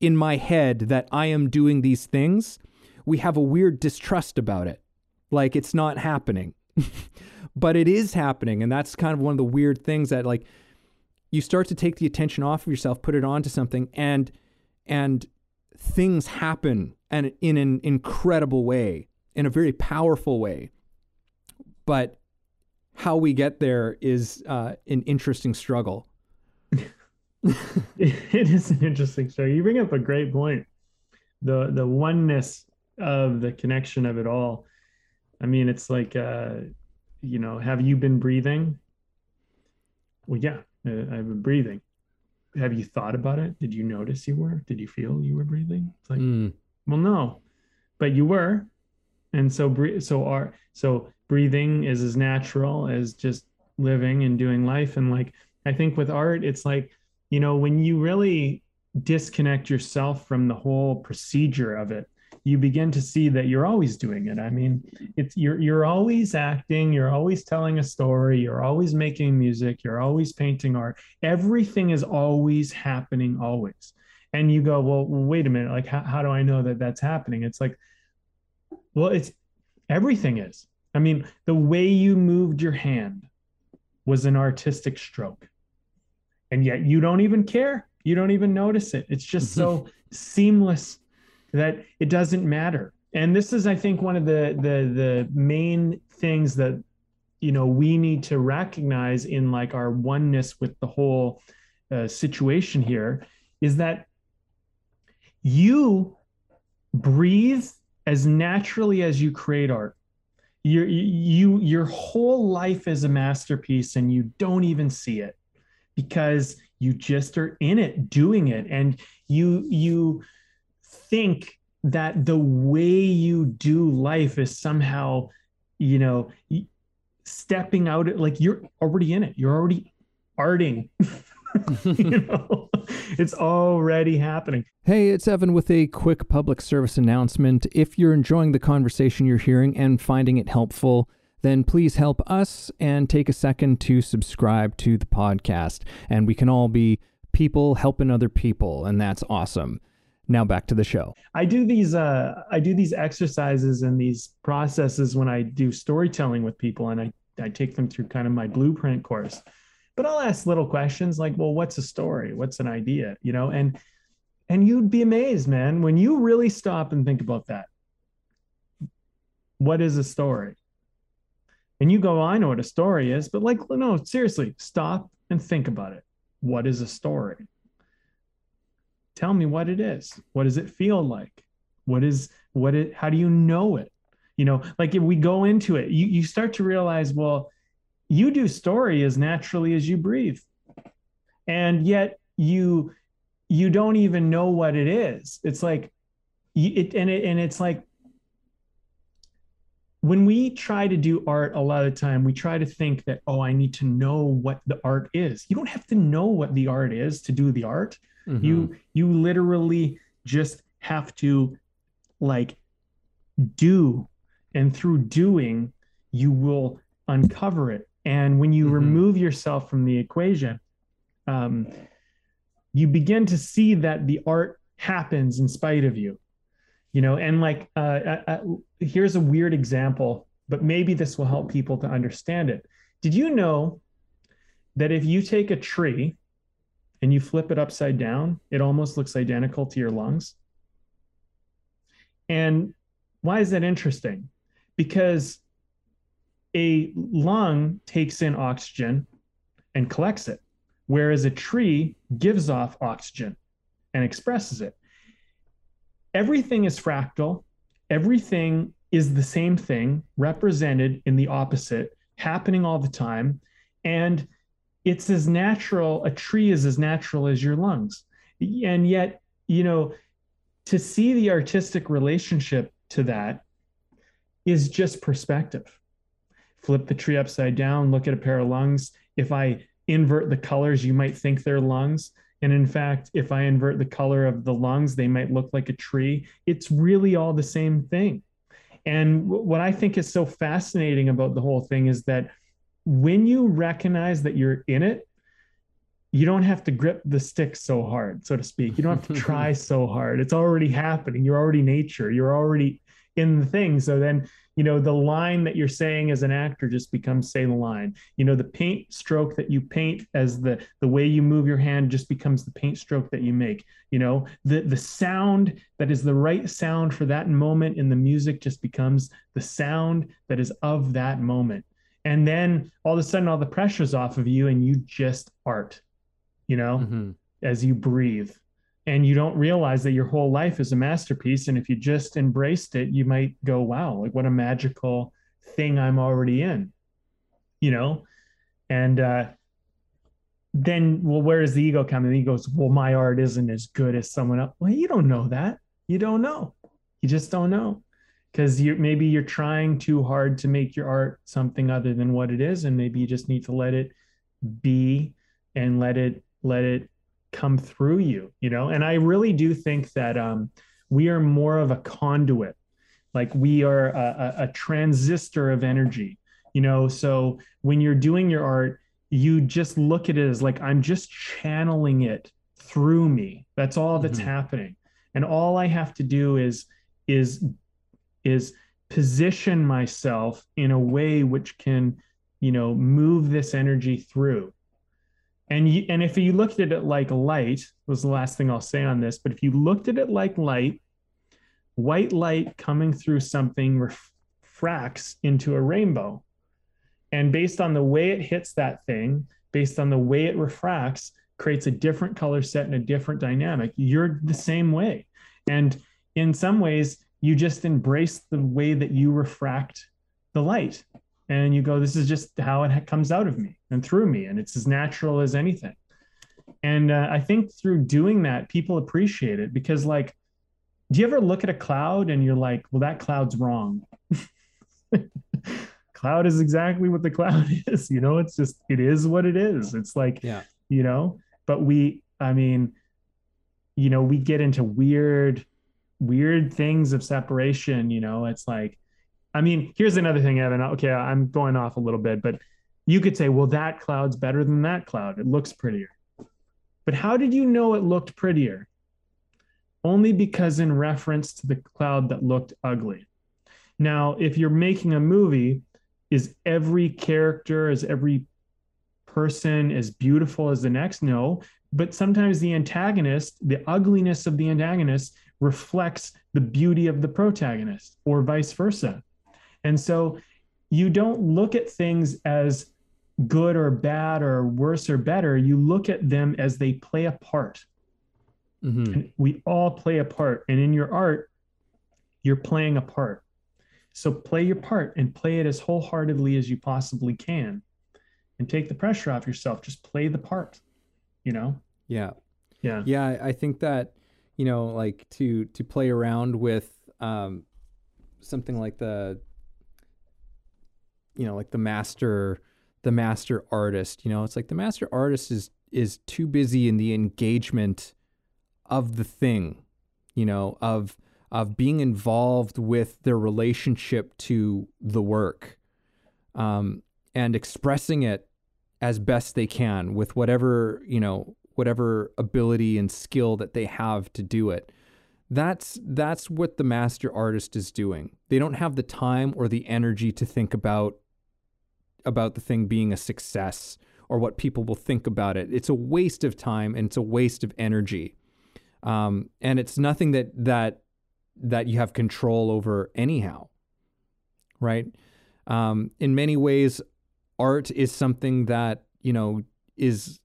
in my head that i am doing these things we have a weird distrust about it. Like it's not happening. but it is happening. And that's kind of one of the weird things that like you start to take the attention off of yourself, put it onto something, and and things happen and in an incredible way, in a very powerful way. But how we get there is uh, an interesting struggle. it is an interesting story. You bring up a great point. The the oneness of the connection of it all. I mean, it's like uh, you know, have you been breathing? Well, yeah, uh, I've been breathing. Have you thought about it? Did you notice you were? Did you feel you were breathing? It's like, mm. well, no, but you were, and so so our so breathing is as natural as just living and doing life. And like I think with art, it's like you know, when you really disconnect yourself from the whole procedure of it, you begin to see that you're always doing it. I mean, it's you're you're always acting, you're always telling a story, you're always making music, you're always painting art. Everything is always happening always. And you go, well, wait a minute, like how, how do I know that that's happening? It's like, well, it's everything is. I mean, the way you moved your hand was an artistic stroke and yet you don't even care you don't even notice it it's just so seamless that it doesn't matter. And this is i think one of the the the main things that you know we need to recognize in like our oneness with the whole uh, situation here is that you breathe as naturally as you create art. You you your whole life is a masterpiece and you don't even see it because you just are in it doing it. And you you think that the way you do life is somehow you know stepping out like you're already in it you're already arting you know it's already happening hey it's evan with a quick public service announcement if you're enjoying the conversation you're hearing and finding it helpful then please help us and take a second to subscribe to the podcast. And we can all be people helping other people, and that's awesome. Now back to the show. I do these uh, I do these exercises and these processes when I do storytelling with people, and I I take them through kind of my blueprint course. But I'll ask little questions like, well, what's a story? What's an idea? You know, and and you'd be amazed, man, when you really stop and think about that. What is a story? and you go, I know what a story is, but like, no, seriously, stop and think about it. What is a story? Tell me what it is. What does it feel like? What is what it how do you know it? You know, like if we go into it, you, you start to realize, well, you do story as naturally as you breathe. And yet you you don't even know what it is. It's like it and it and it's like when we try to do art a lot of the time we try to think that oh i need to know what the art is. You don't have to know what the art is to do the art. Mm-hmm. you you literally just have to like do. And through doing you will uncover it. And when you mm-hmm. remove yourself from the equation um, you begin to see that the art happens in spite of you you know and like uh, uh, uh, here's a weird example but maybe this will help people to understand it. Did you know that if you take a tree and you flip it upside down it almost looks identical to your lungs? And why is that interesting? Because a lung takes in oxygen and collects it whereas a tree gives off oxygen and expresses it everything is fractal, everything is the same thing represented in the opposite, happening all the time. And it's as natural, a tree is as natural as your lungs. And yet, you know, to see the artistic relationship to that is just perspective. Flip the tree upside down, look at a pair of lungs. If I invert the colors, you might think they're lungs. And in fact, if I invert the color of the lungs, they might look like a tree. It's really all the same thing. And what I think is so fascinating about the whole thing is that when you recognize that you're in it, you don't have to grip the stick so hard, so to speak. You don't have to try so hard. It's already happening. You're already nature. You're already in the thing. So then, you know, the line that you're saying as an actor just becomes say the line. You know, the paint stroke that you paint as the the way you move your hand just becomes the paint stroke that you make. You know, the the sound that is the right sound for that moment in the music just becomes the sound that is of that moment. And then all of a sudden all the pressure's off of you and you just art, you know, mm-hmm. as you breathe and you don't realize that your whole life is a masterpiece and if you just embraced it you might go wow like what a magical thing i'm already in you know? And uh then well where does the ego come and he goes well my art isn't as good as someone else well you don't know that. You don't know. You just don't know. Because you maybe you're trying too hard to make your art something other than what it is and maybe you just need to let it be and let it let it come through you you know? And i really do think that um, we are more of a conduit. Like we are a, a, transistor of energy you know? So when you're doing your art you just look at it as like i'm just channeling it through me. That's all that's mm-hmm. happening. And all i have to do is is is position myself in a way which can you know move this energy through and you, and if you looked at it like light was the last thing I'll say on this, but if you looked at it like light, white light coming through something refracts into a rainbow. And based on the way it hits that thing, based on the way it refracts, creates a different color set and a different dynamic. You're the same way. And in some ways, you just embrace the way that you refract the light and you go this is just how it comes out of me and through me and it's as natural as anything. And uh, i think through doing that people appreciate it because like do you ever look at a cloud and you're like well that cloud's wrong. Cloud is exactly what the cloud is you know it's just it is what it is. It's like yeah. you know but we i mean you know we get into weird weird things of separation you know it's like I mean, here's another thing, Evan. Okay, I'm going off a little bit, but you could say, well, that cloud's better than that cloud. It looks prettier. But how did you know it looked prettier? Only because in reference to the cloud that looked ugly. Now, if you're making a movie, is every character, is every person as beautiful as the next? No. But sometimes the antagonist, the ugliness of the antagonist, reflects the beauty of the protagonist, or vice versa. And so you don't look at things as good or bad or worse or better. You look at them as they play a part. Mm-hmm. And we all play a part. And in your art, you're playing a part. So play your part and play it as wholeheartedly as you possibly can and take the pressure off yourself. Just play the part, you know? Yeah. Yeah. Yeah. I think that, you know, like to, to play around with, um, something like the you know like the master the master artist you know it's like the master artist is is too busy in the engagement of the thing you know of of being involved with their relationship to the work um, and expressing it as best they can with whatever you know whatever ability and skill that they have to do it. That's that's what the master artist is doing. They don't have the time or the energy to think about about the thing being a success or what people will think about it. It's a waste of time and it's a waste of energy. Um, and it's nothing that that that you have control over anyhow, right? Um, in many ways, art is something that you know is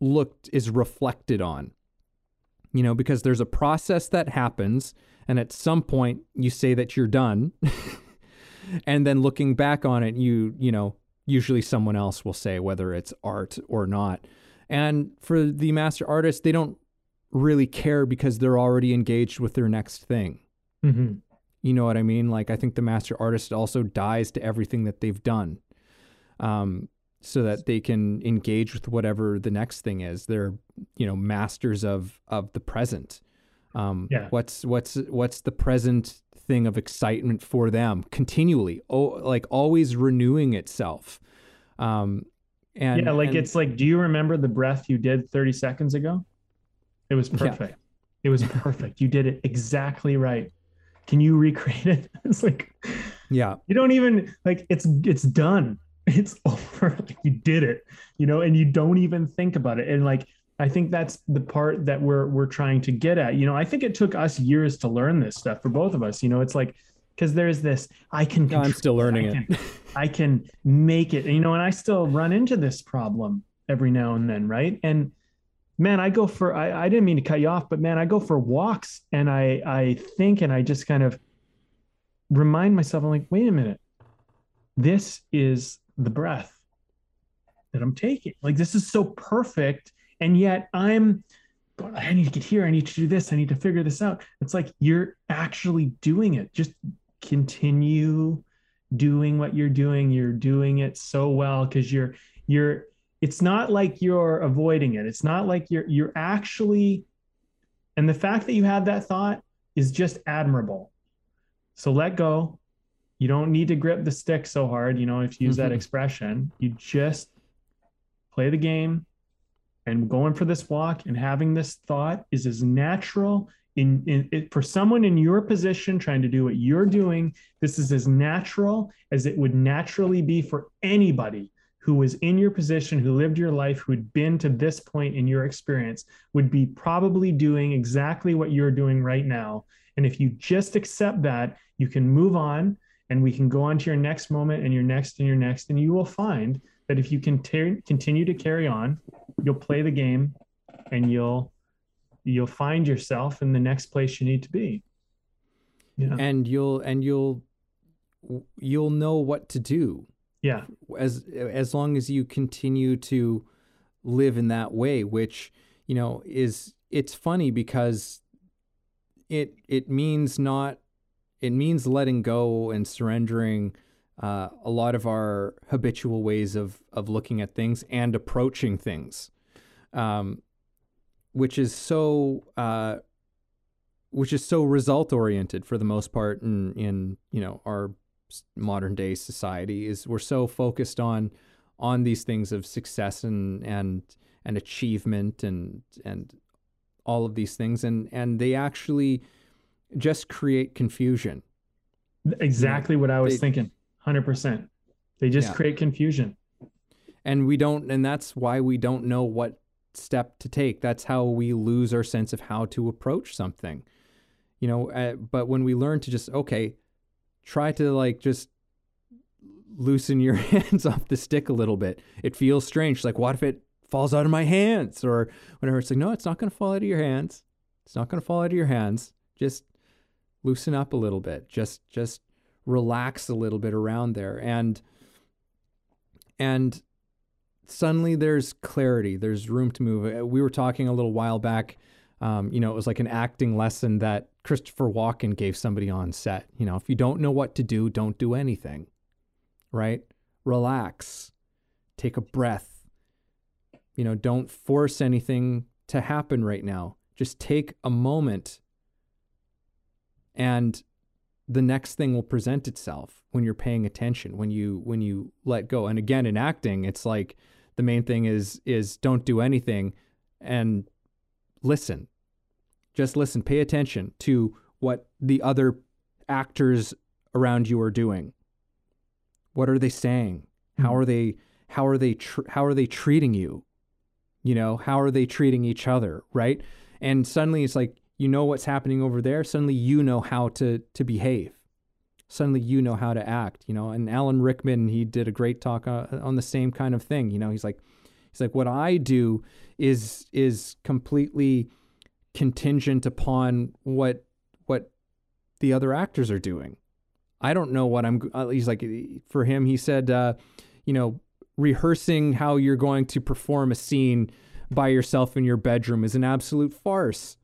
looked is reflected on. You know, because there's a process that happens, and at some point you say that you're done. and then looking back on it, you you know usually someone else will say whether it's art or not. And for the master artist, they don't really care because they're already engaged with their next thing. Mm-hmm. You know what I mean? Like I think the master artist also dies to everything that they've done, um, so that they can engage with whatever the next thing is. They're you know masters of of the present. Um, yeah. What's what's what's the present thing of excitement for them continually, oh, like always renewing itself. Um, and yeah, like and, it's like, do you remember the breath you did 30 seconds ago? It was perfect. Yeah. It was perfect. you did it exactly right. can you recreate it it's like yeah you don't even like it's it's done it's over like you did it you know and you don't even think about it and like i think that's the part that we're we're trying to get at. You know i think it took us years to learn this stuff for both of us. You know it's like because there's this i can no, i'm still learning I it I can make it. You know and i still run into this problem every now and then right? And man i go for I, I didn't mean to cut you off but man i go for walks and i i think and i just kind of remind myself i'm like wait a minute. This is the breath that i'm taking. Like this is so perfect and yet i'm going i need to get here. I need to do this. I need to figure this out. It's like you're actually doing it. Just continue doing what you're doing. You're doing it so well because you're you're it's not like you're avoiding it. It's not like you're you're actually and the fact that you had that thought is just admirable. So let go. You don't need to grip the stick so hard you know if you use that Mhm. expression. You just play the game and going for this walk and having this thought is as natural in, in it, for someone in your position trying to do what you're doing this is as natural as it would naturally be for anybody who was in your position who lived your life who had been to this point in your experience would be probably doing exactly what you're doing right now. And if you just accept that you can move on and we can go on to your next moment and your next and your next and you will find that if you can ter- continue to carry on you'll play the game and you'll you'll find yourself in the next place you need to be. Yeah. And you'll and you'll you'll know what to do. Yeah. As as long as you continue to live in that way which you know is it's funny because it it means not it means letting go and surrendering uh, a lot of our habitual ways of of looking at things and approaching things um, which is so uh, which is so result oriented for the most part in in you know our modern day society is we're so focused on on these things of success and and and achievement and and all of these things and and they actually just create confusion. Exactly what i was they- thinking 100% they just Yeah. create confusion. And we don't and that's why we don't know what step to take. That's how we lose our sense of how to approach something. You know uh, but when we learn to just okay try to like just loosen your hands off the stick a little bit. It feels strange like what if it falls out of my hands or whatever? It's like no it's not going to fall out of your hands. It's not going to fall out of your hands. Just loosen up a little bit. Just just relax a little bit around there. And and suddenly there's clarity there's room to move. Uh, we were talking a little while back um, you know it was like an acting lesson that christopher walken gave somebody on set. You know if you don't know what to do don't do anything right? Relax take a breath. You know don't force anything to happen right now. Just take a moment and the next thing will present itself when you're paying attention when you when you let go. And again in acting it's like the main thing is is don't do anything and listen. Just listen. Pay attention to what the other actors around you are doing. What are they saying? Hmm. How are they how are they tr- how are they treating you? You know how are they treating each other right? And suddenly it's like you know what's happening over there suddenly you know how to to behave. Suddenly you know how to act you know? And alan rickman he did a great talk uh, on the same kind of thing you know? He's like he's like what i do is is completely contingent upon what what the other actors are doing. I don't know what i'm uh, he's like for him he said uh, you know rehearsing how you're going to perform a scene by yourself in your bedroom is an absolute farce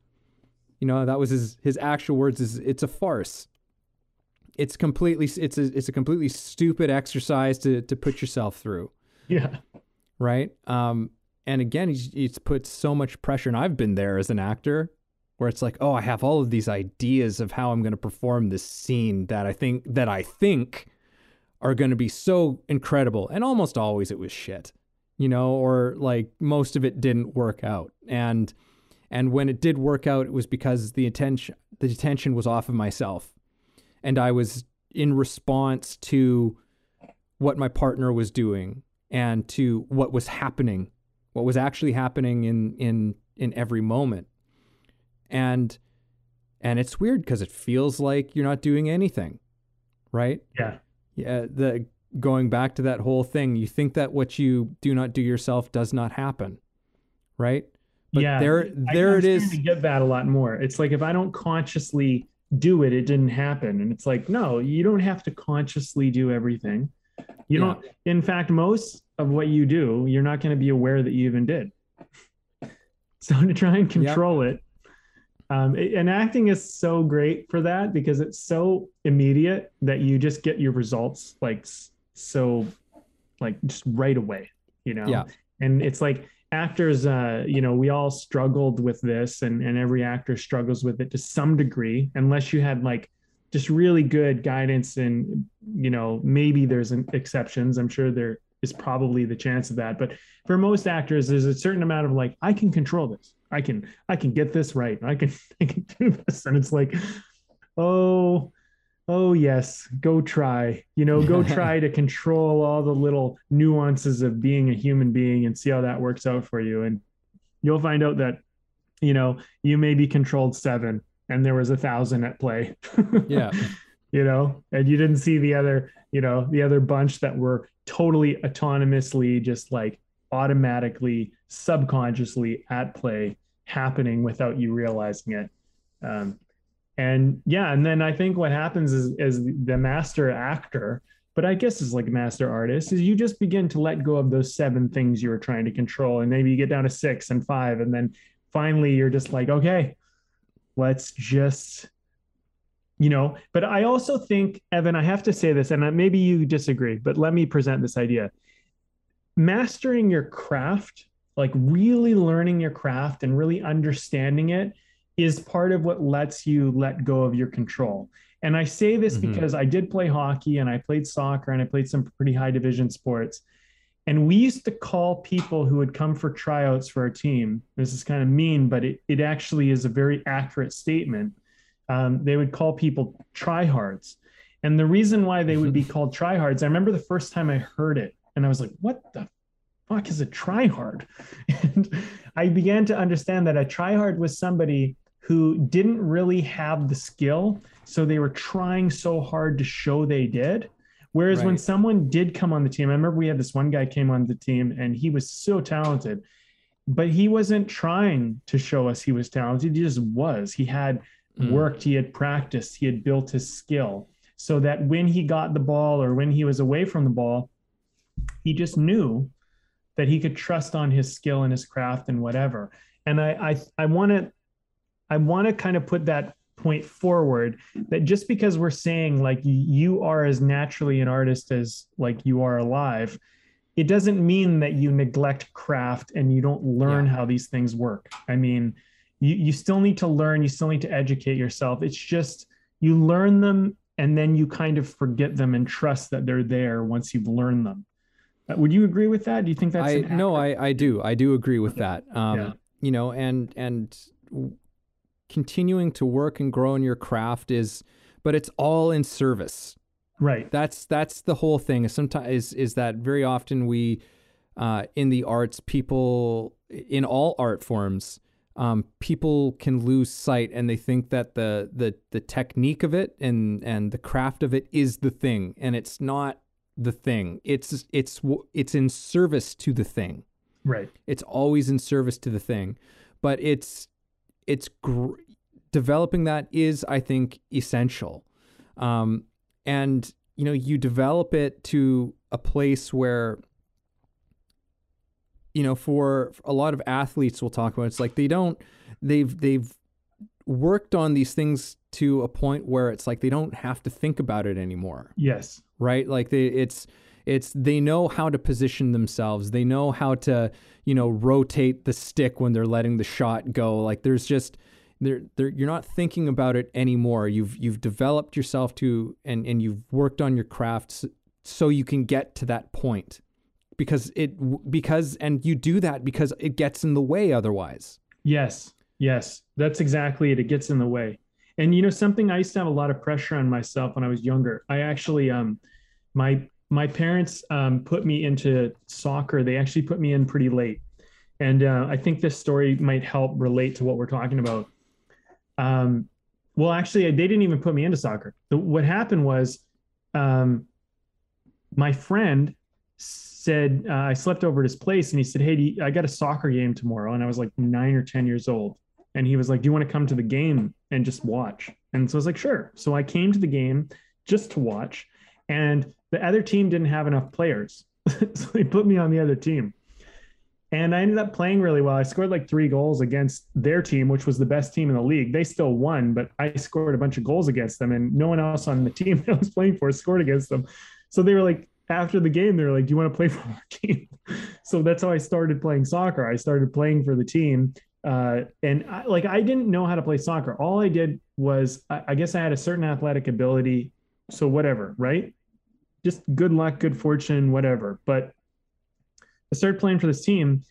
you know that was his his actual words is it's a farce. It's completely it's a it's a completely stupid exercise to to put yourself through. Yeah. Right? Um and again he's, it's put so much pressure and i've been there as an actor where it's like oh i have all of these ideas of how i'm going to perform this scene that i think that i think are going to be so incredible. And almost always it was shit you know or like most of it didn't work out. And and when it did work out it was because the attention the attention was off of myself and I was in response to what my partner was doing and to what was happening, what was actually happening in in in every moment. And and it's weird because it feels like you're not doing anything, right? Yeah. Yeah, the going back to that whole thing, you think that what you do not do yourself does not happen, right? But yeah. there there it is. get that a lot more. It's like if I don't consciously do it, it didn't happen. And it's like, no, you don't have to consciously do everything. You Yeah. don't, in fact, most of what you do, you're not going to be aware that you even did. So to try and control it, um, it- and acting is so great for that because it's so immediate that you just get your results like so, like just right away, you know? Yeah. And it's like actors, uh, you know, we all struggled with this and, and every actor struggles with it to some degree, unless you had like just really good guidance and, you know, maybe there's an exceptions. I'm sure there is probably the chance of that. But for most actors, there's a certain amount of like, I can control this. I can, I can get this right. I can, I can do this. And it's like, oh, oh yes, go try. You know, go try to control all the little nuances of being a human being and see how that works out for you. And you'll find out that, you know, you may be controlled seven and there was a thousand at play. Yeah. you know, and you didn't see the other, you know, the other bunch that were totally autonomously, just like automatically, subconsciously at play happening without you realizing it. Um, and yeah, and then I think what happens is, is the master actor, but I guess it's like master artist, is you just begin to let go of those seven things you were trying to control, and maybe you get down to six and five, and then finally you're just like, okay, let's just you know but i also think evan i have to say this and maybe you disagree but let me present this idea. Mastering your craft like really learning your craft and really understanding it is part of what lets you let go of your control and i say this Mhm. because i did play hockey and i played soccer and i played some pretty high division sports and we used to call people who would come for tryouts for our team this is kind of mean but it, it actually is a very accurate statement um, they would call people tryhards. And the reason why they would be called tryhards, I remember the first time I heard it and I was like, what the fuck is a tryhard? And I began to understand that a tryhard was somebody who didn't really have the skill. So they were trying so hard to show they did. Whereas when someone did come on the team, I remember we had this one guy came on the team and he was so talented, but he wasn't trying to show us he was talented. He just was. He had Mm. worked, he had practiced, he had built his skill so that when he got the ball or when he was away from the ball, he just knew that he could trust on his skill and his craft and whatever. And I I I want to I want to kind of put that point forward that just because we're saying like you are as naturally an artist as like you are alive, it doesn't mean that you neglect craft and you don't learn Yeah. how these things work. I mean, you, you still need to learn, you still need to educate yourself. It's just you learn them and then you kind of forget them and trust that they're there once you've learned them. Uh, Would you agree with that? Do you think that's I no, I I do. I do agree with that. Um, Yeah. you know, and and continuing to work and grow in your craft is but it's all in service. right. That's that's the whole thing. Sometimes is is that very often we uh, in the arts people in all art forms um, people can lose sight and they think that the the the technique of it and and the craft of it is the thing and it's not the thing. It's it's it's in service to the thing Right. it's always in service to the thing but it's it's gr- developing that is i think essential. Um, and you know you develop it to a place where you know for a lot of athletes we'll talk about it's like they don't they've they've worked on these things to a point where it's like they don't have to think about it anymore. Yes. right? Like they it's it's they know how to position themselves they know how to you know rotate the stick when they're letting the shot go like there's just they're, they're, you're not thinking about it anymore you've you've developed yourself to and and you've worked on your crafts so you can get to that point because it because and you do that because it gets in the way otherwise Yes. Yes. That's exactly it. It gets in the way. And you know, something I used to have a lot of pressure on myself when I was younger. I actually, um, my my parents um, put me into soccer. They actually put me in pretty late, and uh, I think this story might help relate to what we're talking about. Um, well, actually, they didn't even put me into soccer. The, what happened was, um, my friend said uh, I slept over at his place, and he said, "Hey, I got a soccer game tomorrow," and I was like nine or ten years old, and he was like, "Do you want to come to the game and just watch?" And so I was like, "Sure." So I came to the game just to watch, and the other team didn't have enough players, so they put me on the other team. And I ended up playing really well. I scored like three goals against their team, which was the best team in the league. They still won, but I scored a bunch of goals against them, and no one else on the team that I was playing for scored against them. So they were like, after the game, they were like, "Do you want to play for our team?" so that's how I started playing soccer. I started playing for the team, uh, and I, like I didn't know how to play soccer. All I did was, I, I guess, I had a certain athletic ability. So whatever, right? Just good luck, good fortune, whatever. But I started playing for this team,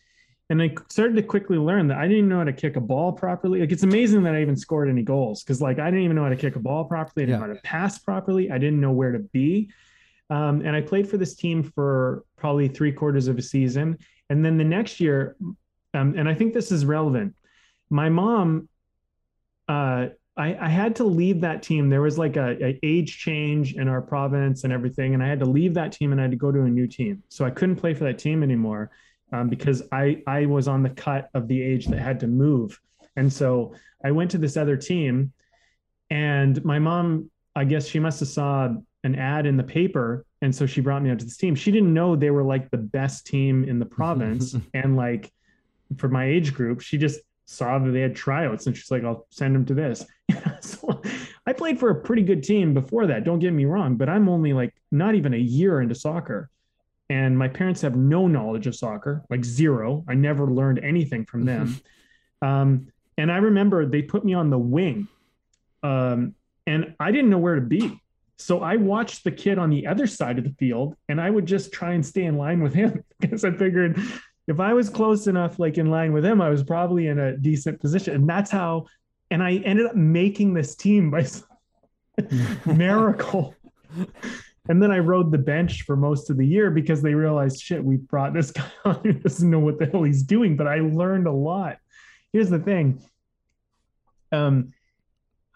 and I started to quickly learn that I didn't even know how to kick a ball properly. Like it's amazing that I even scored any goals because like I didn't even know how to kick a ball properly. I didn't yeah. know how to pass properly. I didn't know where to be. Um, and I played for this team for probably three quarters of a season. And then the next year, um, and I think this is relevant, my mom, uh, I, I, had to leave that team. There was like a, a, age change in our province and everything, and I had to leave that team and I had to go to a new team. So I couldn't play for that team anymore um, because I I was on the cut of the age that had to move. And so I went to this other team, and my mom, I guess she must have saw an ad in the paper and so she brought me out to this team she didn't know they were like the best team in the province and like for my age group she just saw that they had tryouts and she's like i'll send them to this. So i played for a pretty good team before that don't get me wrong but i'm only like not even a year into soccer. And my parents have no knowledge of soccer like zero. I never learned anything from them. Um, and i remember they put me on the wing um, and i didn't know where to be. So I watched the kid on the other side of the field and I would just try and stay in line with him because I figured if I was close enough, like in line with him, I was probably in a decent position. And that's how, and I ended up making this team by miracle. and then I rode the bench for most of the year because they realized, shit, we brought this guy on who doesn't know what the hell he's doing. But I learned a lot. Here's the thing. Um,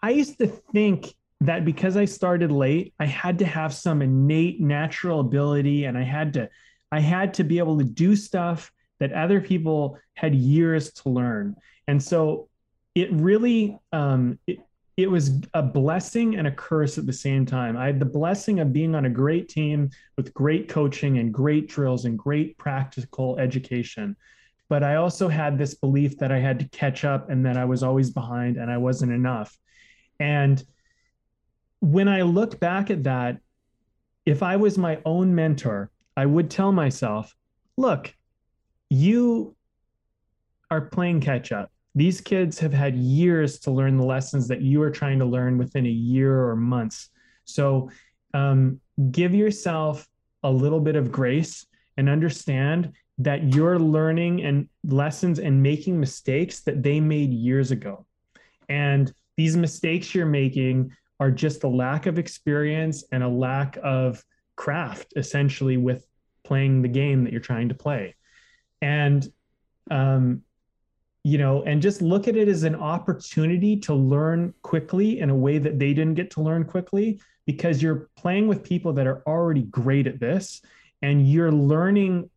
I used to think that because I started late, I had to have some innate natural ability and I had to I had to be able to do stuff that other people had years to learn. And so it really um, it, it was a blessing and a curse at the same time. I had the blessing of being on a great team with great coaching and great drills and great practical education. But I also had this belief that I had to catch up and that I was always behind and I wasn't enough. And when I look back at that, if I was my own mentor, I would tell myself, look, you are playing catch up. These kids have had years to learn the lessons that you are trying to learn within a year or months. So um, give yourself a little bit of grace and understand that you're learning and lessons and making mistakes that they made years ago. And these mistakes you're making are just a lack of experience and a lack of craft essentially with playing the game that you're trying to play and um, you know and just look at it as an opportunity to learn quickly in a way that they didn't get to learn quickly because you're playing with people that are already great at this and you're learning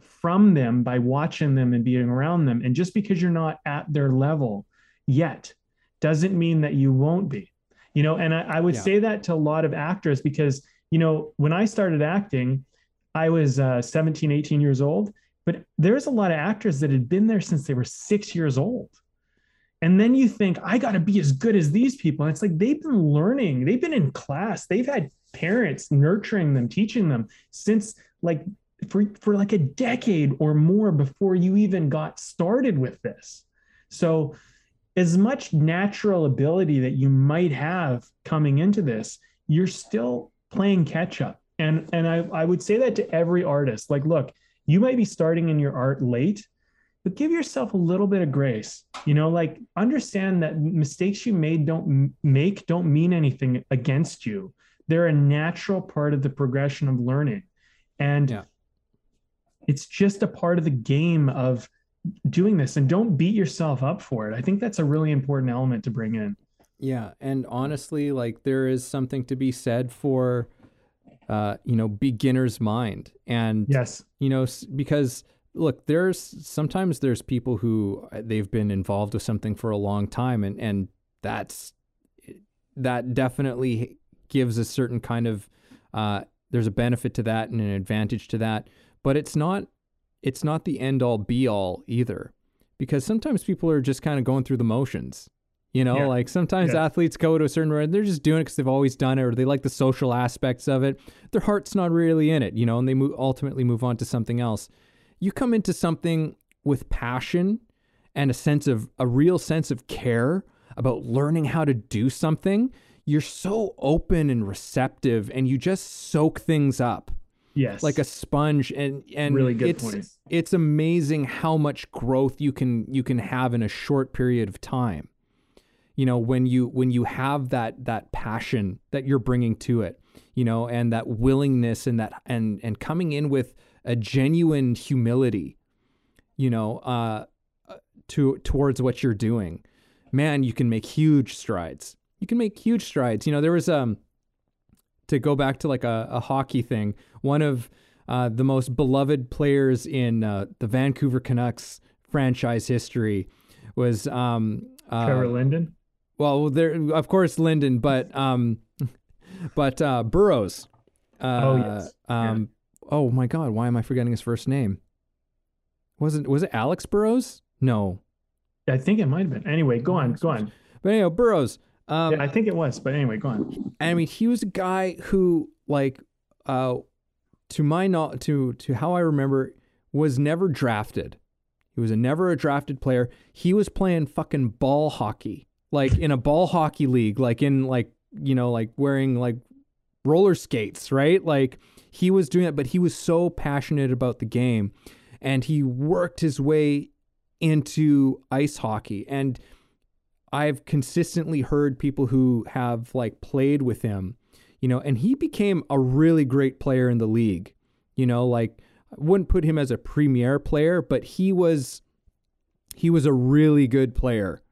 from them by watching them and being around them and just because you're not at their level yet doesn't mean that you won't be you know and i, I would yeah. say that to a lot of actors because you know when i started acting i was uh, 17 18 years old but there's a lot of actors that had been there since they were six years old. And then you think i got to be as good as these people. And it's like they've been learning. They've been in class. They've had parents nurturing them teaching them since like for, for like a decade or more before you even got started with this. So as much natural ability that you might have coming into this, you're still playing catch up. And and I, I would say that to every artist. Like, look, you might be starting in your art late, but give yourself a little bit of grace. You know, like understand that mistakes you made don't make don't mean anything against you. They're a natural part of the progression of learning. And yeah. it's just a part of the game of doing this and don't beat yourself up for it. I think that's a really important element to bring in. Yeah, and honestly, like there is something to be said for uh, you know, beginner's mind. And yes, you know, because look, there's sometimes there's people who uh, they've been involved with something for a long time and and that's that definitely gives a certain kind of uh, there's a benefit to that and an advantage to that, but it's not it's not the end all be all either because sometimes people are just kind of going through the motions. You know, yeah. like sometimes yeah. athletes go to a certain way, they're just doing it because they've always done it or they like the social aspects of it. Their heart's not really in it, you know, and they move, ultimately move on to something else. You come into something with passion and a sense of a real sense of care about learning how to do something. You're so open and receptive and you just soak things up Yes. Like a sponge and and really good it's, point. It's amazing how much growth you can you can have in a short period of time. You know, when you when you have that that passion that you're bringing to it, you know, and that willingness and that and and coming in with a genuine humility, you know, uh to towards what you're doing. Man, you can make huge strides. You can make huge strides. You know, there was um to go back to like a, a hockey thing, one of uh, the most beloved players in uh, the Vancouver Canucks franchise history was um, uh, Trevor Linden. Well, there of course Linden, but um, but uh, Burrows. Uh, oh yes. Um, yeah. Oh my God, why am I forgetting his first name? Was it was it Alex Burrows? No. I think it might have been. Anyway, go on, go on. But anyway, Burrows. Um, yeah, I think it was, but anyway, go on. I mean, he was a guy who, like, uh, to my not to to how I remember, was never drafted. He was a never a drafted player. He was playing fucking ball hockey, like in a ball hockey league, like in like you know, like wearing like roller skates, right? Like he was doing it, but he was so passionate about the game, and he worked his way into ice hockey and I've consistently heard people who have like played with him, you know, and he became a really great player in the league. You know, like I wouldn't put him as a premier player, but he was he was a really good player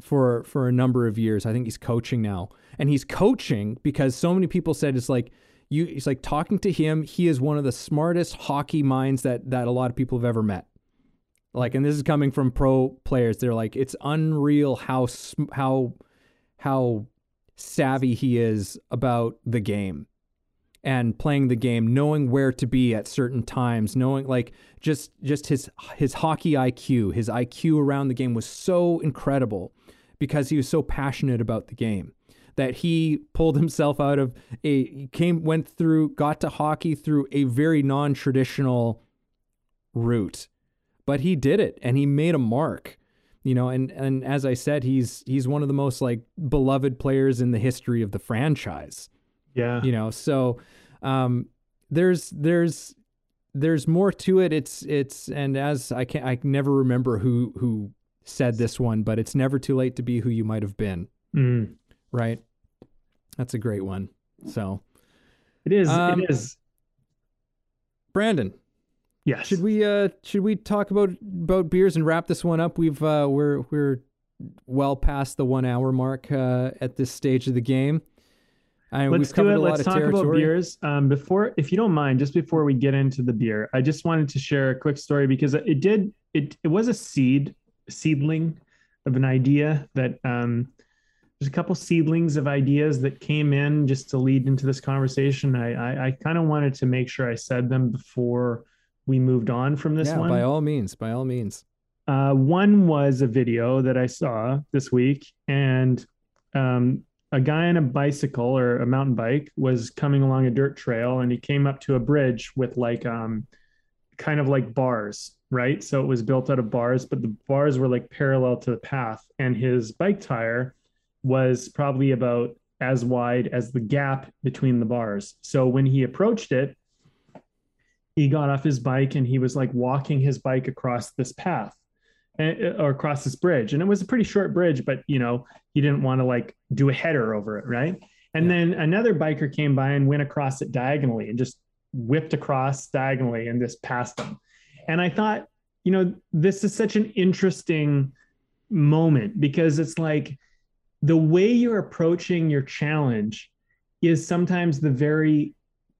for for a number of years. I think he's coaching now. And he's coaching because so many people said it's like you he's like talking to him, he is one of the smartest hockey minds that that a lot of people have ever met. Like, and this is coming from pro players. They're like, it's unreal how how how savvy he is about the game and playing the game, knowing where to be at certain times, knowing like just just his his hockey IQ, his IQ around the game was so incredible because he was so passionate about the game that he pulled himself out of a came went through got to hockey through a very non-traditional route but he did it and he made a mark you know and and as i said he's he's one of the most like beloved players in the history of the franchise. Yeah. You know so um there's there's there's more to it. It's it's and as i can i never remember who who said this one but it's never too late to be who you might have been mm. right that's a great one so it is um, it is brandon Yes. Should we uh should we talk about about beers and wrap this one up? We've uh we're we're well past the one hour mark uh, at this stage of the game. I Let's do it. Let's talk about beers. Um, before, if you don't mind, just before we get into the beer, I just wanted to share a quick story because it did it it was a seed seedling of an idea that um, there's a couple seedlings of ideas that came in just to lead into this conversation. I I, I kind of wanted to make sure I said them before we moved on from this yeah, one. By all means, by all means. Uh, one was a video that I saw this week, and um, a guy on a bicycle or a mountain bike was coming along a dirt trail, and he came up to a bridge with like um, kind of like bars, right? So it was built out of bars, but the bars were like parallel to the path, and his bike tire was probably about as wide as the gap between the bars. So when he approached it, he got off his bike and he was like walking his bike across this path. Eh, eh, or across this bridge. And it was a pretty short bridge, but you know, he didn't want to like do a header over it, right? And yeah. then another biker came by and went across it diagonally and just whipped across diagonally and just passed them. And I thought, you know, this is such an interesting moment because it's like the way you're approaching your challenge is sometimes the very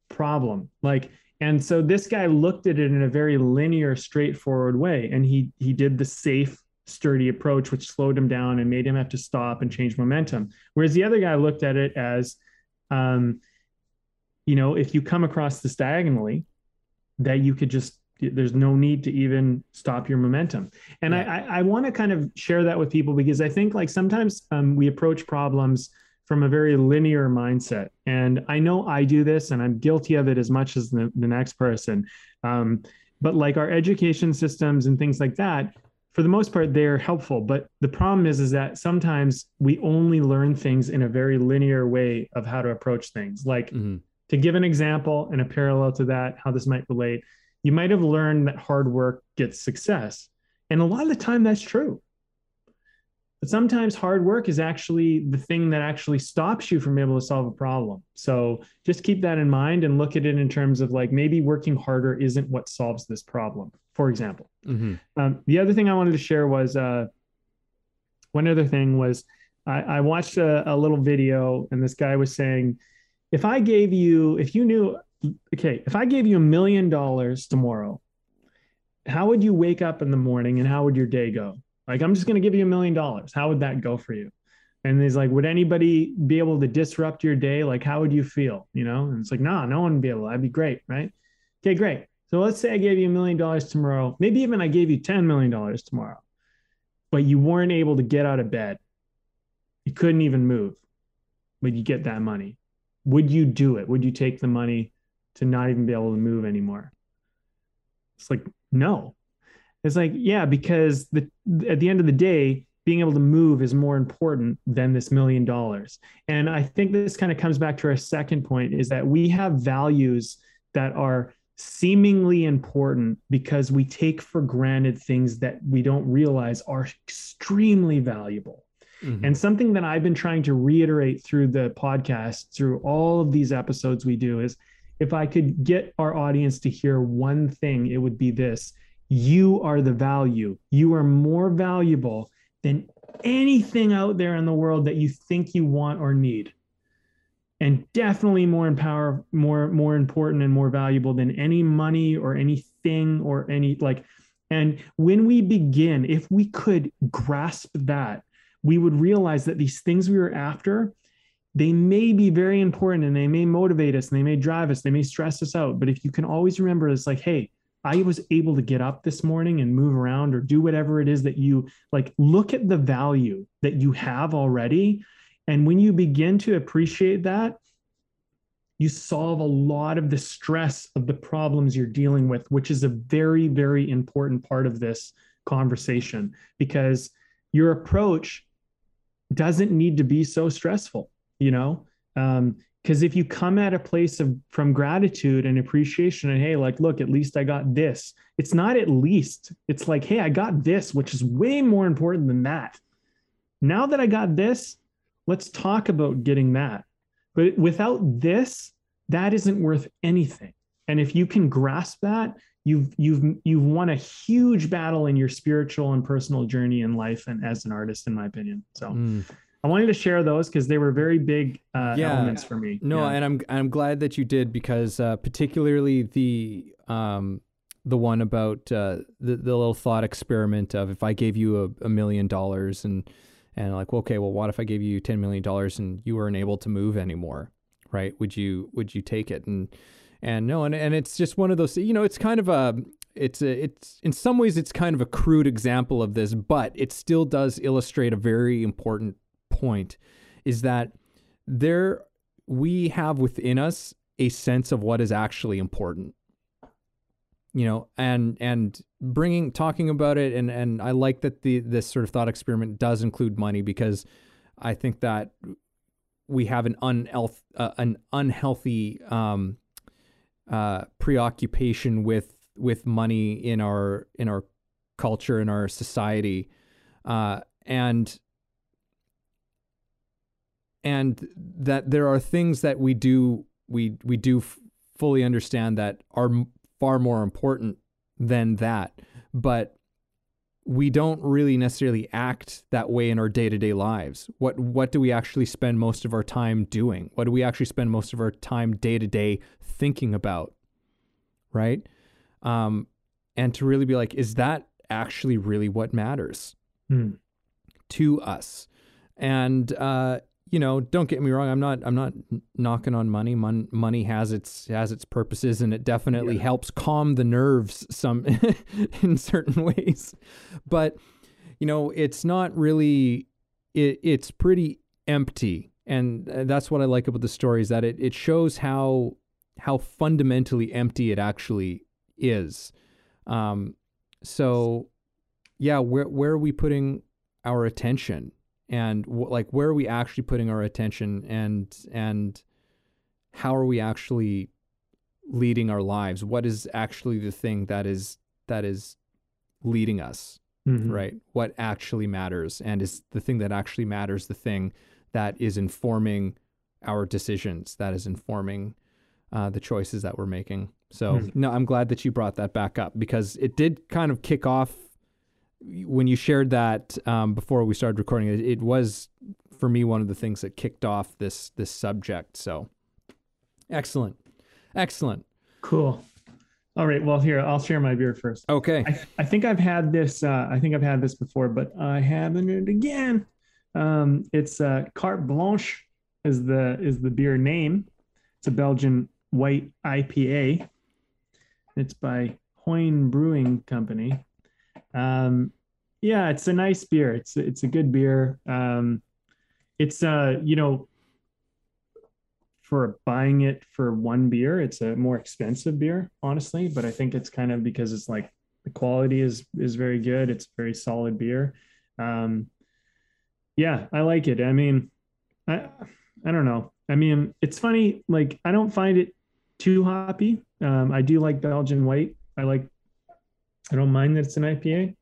problem. Like, and so this guy looked at it in a very linear, straightforward way, and he he did the safe, sturdy approach, which slowed him down and made him have to stop and change momentum. Whereas the other guy looked at it as, um, you know, if you come across this diagonally, that you could just there's no need to even stop your momentum. And yeah. i i, I want to kind of share that with people because i think like sometimes um, we approach problems from a very linear mindset. And i know i do this and i'm guilty of it as much as the, the next person. Um, but like our education systems and things like that for the most part they're helpful. But the problem is is that sometimes we only learn things in a very linear way of how to approach things. Like mm-hmm. to give an example and a parallel to that how this might relate you might have learned that hard work gets success. And a lot of the time that's true. But sometimes hard work is actually the thing that actually stops you from being able to solve a problem. So just keep that in mind and look at it in terms of like maybe working harder isn't what solves this problem, for example. Mm-hmm. Um, the other thing I wanted to share was uh, one other thing was I, I watched a, a little video and this guy was saying, if I gave you, if you knew okay, if I gave you a million dollars tomorrow, how would you wake up in the morning and how would your day go? Like, I'm just going to give you a million dollars. How would that go for you? And he's like, would anybody be able to disrupt your day? Like, how would you feel? You know? And it's like, nah, no one would be able. That'd be great, right? Okay, great. So let's say I gave you a million dollars tomorrow. Maybe even I gave you $10 million tomorrow, but you weren't able to get out of bed. You couldn't even move, but you get that money. Would you do it? Would you take the money to not even be able to move anymore. It's like, no. It's like, yeah, because the at the end of the day, being able to move is more important than this million dollars. And I think this kind of comes back to our second point is that we have values that are seemingly important because we take for granted things that we don't realize are extremely valuable. Mm-hmm. And something that I've been trying to reiterate through the podcast, through all of these episodes we do, is if I could get our audience to hear one thing, it would be this you are the value. You are more valuable than anything out there in the world that you think you want or need. And definitely more empower, more, more important and more valuable than any money or anything or any like. And when we begin, if we could grasp that, we would realize that these things we were after they may be very important and they may motivate us and they may drive us, they may stress us out. But if you can always remember, it's like, hey, I was able to get up this morning and move around or do whatever it is that you like, look at the value that you have already. And when you begin to appreciate that, you solve a lot of the stress of the problems you're dealing with, which is a very, very important part of this conversation because your approach doesn't need to be so stressful you know? Um because if you come at a place of from gratitude and appreciation and hey like look at least i got this it's not at least it's like hey i got this which is way more important than that. Now that i got this let's talk about getting that. But without this that isn't worth anything. And if you can grasp that you've you've you've won a huge battle in your spiritual and personal journey in life and as an artist in my opinion so. Mm. I wanted to share those because they were very big uh, yeah. elements for me. No, yeah. and I'm I'm glad that you did because uh, particularly the um the one about uh, the the little thought experiment of if I gave you a, a million dollars and and like well, okay, well, what if I gave you ten million dollars and you weren't able to move anymore, right? Would you would you take it? And and no, and and it's just one of those. You know, it's kind of a it's a, it's in some ways it's kind of a crude example of this, but it still does illustrate a very important point is that there we have within us a sense of what is actually important. You know and and bringing talking about it and and I like that the this sort of thought experiment does include money because I think that we have an unhealth uh, an unhealthy um, uh, preoccupation with with money in our in our culture in our society, uh, and and that there are things that we do we we do f- fully understand that are m- far more important than that, but we don't really necessarily act that way in our day-to-day lives. What what do we actually spend most of our time doing? What do we actually spend most of our time day-to-day thinking about? Right? Um, and to really be like, is that actually really what matters Hmm. to us? And uh, you know, don't get me wrong. I'm not. I'm not knocking on money. Mon- money has its has its purposes, and it definitely Yeah. helps calm the nerves some in certain ways. But you know, it's not really. It, it's pretty empty, and uh, that's what I like about the story is that it it shows how how fundamentally empty it actually is. Um, so yeah, where where are we putting our attention? And like where are we actually putting our attention and and how are we actually leading our lives what is actually the thing that is that is leading us Mhm. right what actually matters and is the thing that actually matters the thing that is informing our decisions that is informing uh, the choices that we're making so Mhm. no i'm glad that you brought that back up because it did kind of kick off when you shared that um, before we started recording it, it was for me one of the things that kicked off this this subject so excellent excellent Cool. All right. Well, here I'll share my beer first. okay I, I think I've had this. Uh, I think I've had this before, but I haven't it again. Um, it's uh, Carte Blanche is the is the beer name. It's a Belgian white IPA. It's by Hoyne Brewing Company. Um, yeah, it's a nice beer. It's it's a good beer. Um, it's uh, you know, for buying it for one beer, it's a more expensive beer, honestly. But I think it's kind of because it's like the quality is is very good. It's very solid beer. Um, yeah, I like it. I mean, I I don't know. I mean, it's funny. Like I don't find it too hoppy. Um, I do like Belgian white. I like. I don't mind that it's an IPA.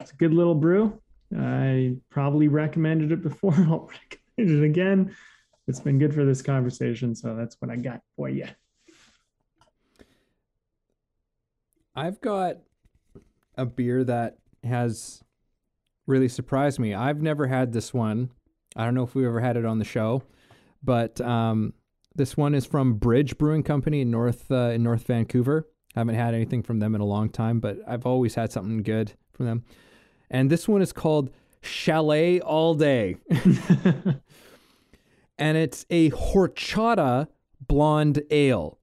It's a good little brew. I probably recommended it before. I'll recommend it again. It's been good for this conversation, so that's what I got for you. I've got a beer that has really surprised me. I've never had this one. I don't know if we ever had it on the show, but um, this one is from Bridge Brewing Company in North uh, in North Vancouver. haven't had anything from them in a long time, but I've always had something good from them. And this one is called Chalet All Day. and it's a horchata blonde ale.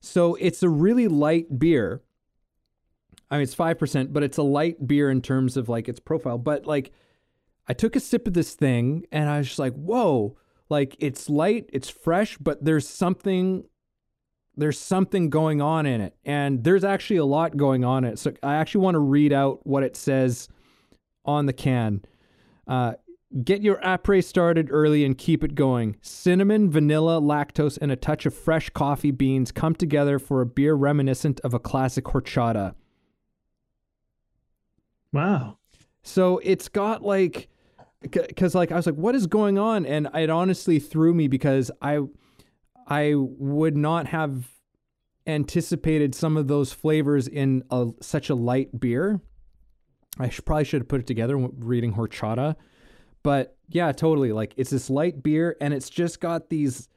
So it's a really light beer. I mean, it's 5%, but it's a light beer in terms of like its profile. But like, I took a sip of this thing and I was just like, whoa, like it's light, it's fresh, but there's something. There's something going on in it, and there's actually a lot going on in it. So I actually want to read out what it says on the can. Uh, Get your après started early and keep it going. Cinnamon, vanilla, lactose, and a touch of fresh coffee beans come together for a beer reminiscent of a classic horchata. wow. So it's got like, because like I was like, what is going on? And it honestly threw me because I, I would not have anticipated some of those flavors in a, such a light beer. I should, probably should have put it together reading horchata, but yeah, totally. Like it's this light beer, and it's just got these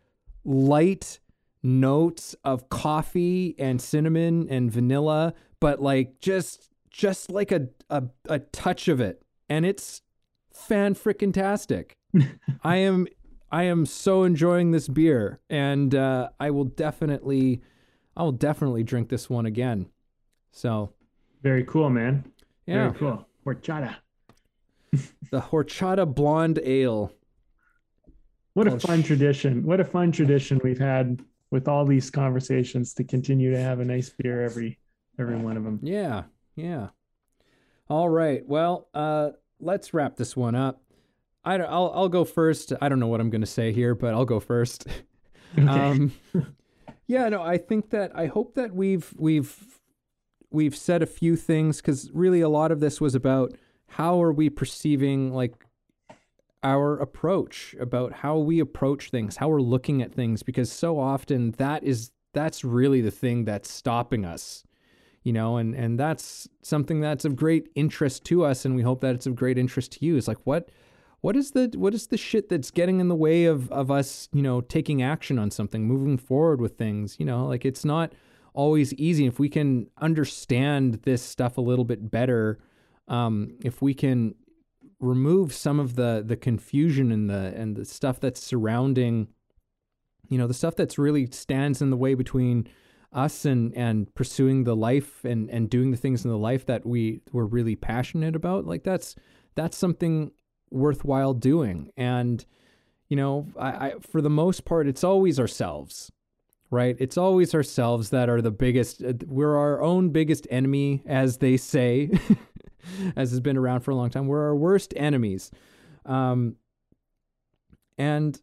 light notes of coffee and cinnamon and vanilla, but like just just like a a, a touch of it, and it's fan freaking tastic. I am I am so enjoying this beer, and uh, I will definitely I will definitely drink this one again. So Very cool, man. Yeah, Very cool. Horchata. the horchata blonde ale. What a fun tradition. What a fun tradition we've had with all these conversations to continue to have a nice beer every every one of them. Yeah, yeah. All right. Well, uh, let's wrap this one up. I don't, I'll I'll go first. I don't know what I'm going to say here, but I'll go first. Okay. Um, yeah, no, I think that I hope that we've we've we've said a few things because really a lot of this was about how are we perceiving like our approach about how we approach things, how we're looking at things, because so often that is that's really the thing that's stopping us you know and and that's something that's of great interest to us and we hope that it's of great interest to you is like what what is the what is the shit that's getting in the way of of us you know taking action on something moving forward with things you know? Like it's not always easy. If we can understand this stuff a little bit better um, if we can remove some of the the confusion and the and the stuff that's surrounding you know the stuff that's really stands in the way between us and and pursuing the life and and doing the things in the life that we were really passionate about like that's that's something worthwhile doing. And you know I, I for the most part it's always ourselves right it's always ourselves that are the biggest uh, we're our own biggest enemy as they say as has been around for a long time we're our worst enemies um and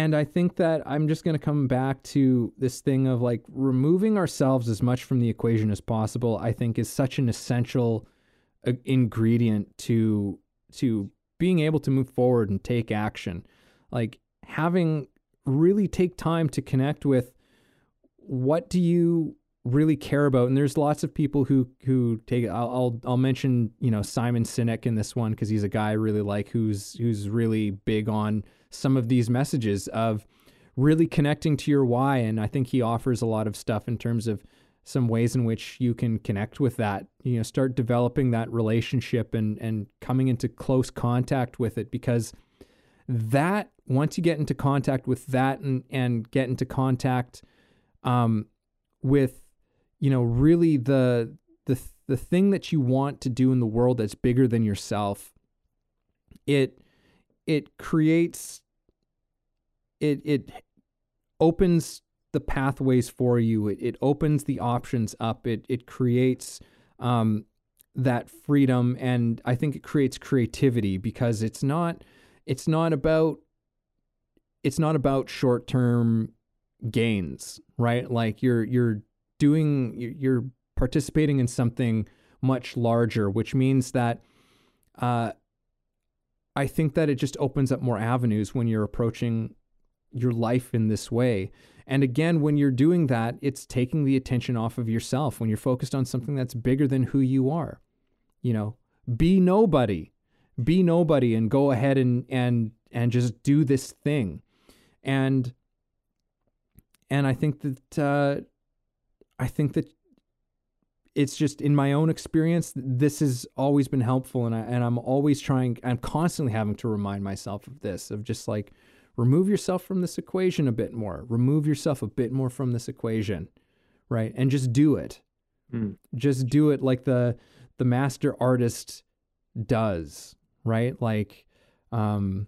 and I think that I'm just going to come back to this thing of like removing ourselves as much from the equation as possible. I think is such an essential uh, ingredient to to being able to move forward and take action. Like having really take time to connect with what do you really care about and there's lots of people who who take I'll I'll, I'll mention you know Simon Sinek in this one because he's a guy I really like who's who's really big on some of these messages of really connecting to your why. And I think he offers a lot of stuff in terms of some ways in which you can connect with that. You know, start developing that relationship and and coming into close contact with it because that once you get into contact with that and and get into contact um, with you know really the the the thing that you want to do in the world that's bigger than yourself it it creates it it opens the pathways for you. It it opens the options up. It it creates um, that freedom, and I think it creates creativity because it's not it's not about it's not about short term gains, right? Like you're you're doing you're participating in something much larger, which means that uh, I think that it just opens up more avenues when you're approaching your life in this way. And again, when you're doing that, it's taking the attention off of yourself when you're focused on something that's bigger than who you are. You know, be nobody. Be nobody and go ahead and and and just do this thing. And and I think that uh I think that it's just in my own experience this has always been helpful. And I and I'm always trying I'm constantly having to remind myself of this of just like remove yourself from this equation a bit more. Remove yourself a bit more from this equation right? And just do it. Mm. just do it like the the master artist does right like um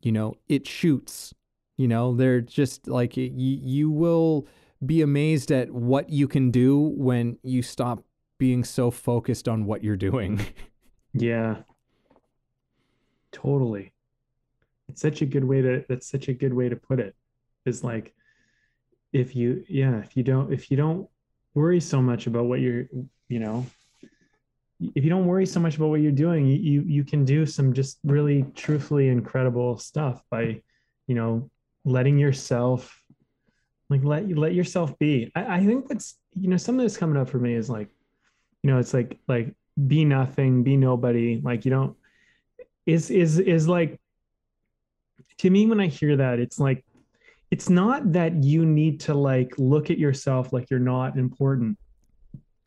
you know it shoots you know they're just like you, you will be amazed at what you can do when you stop being so focused on what you're doing. yeah. Totally. It's such a good way to that's such a good way to put it. Is like if you yeah, if you don't if you don't worry so much about what you're, you know, if you don't worry so much about what you're doing, you you can do some just really truthfully incredible stuff by, you know, letting yourself like let you let yourself be. I, I think that's you know something that's coming up for me is like you know it's like like be nothing be nobody. Like you don't is is is like to me when i hear that it's like it's not that you need to like look at yourself like you're not important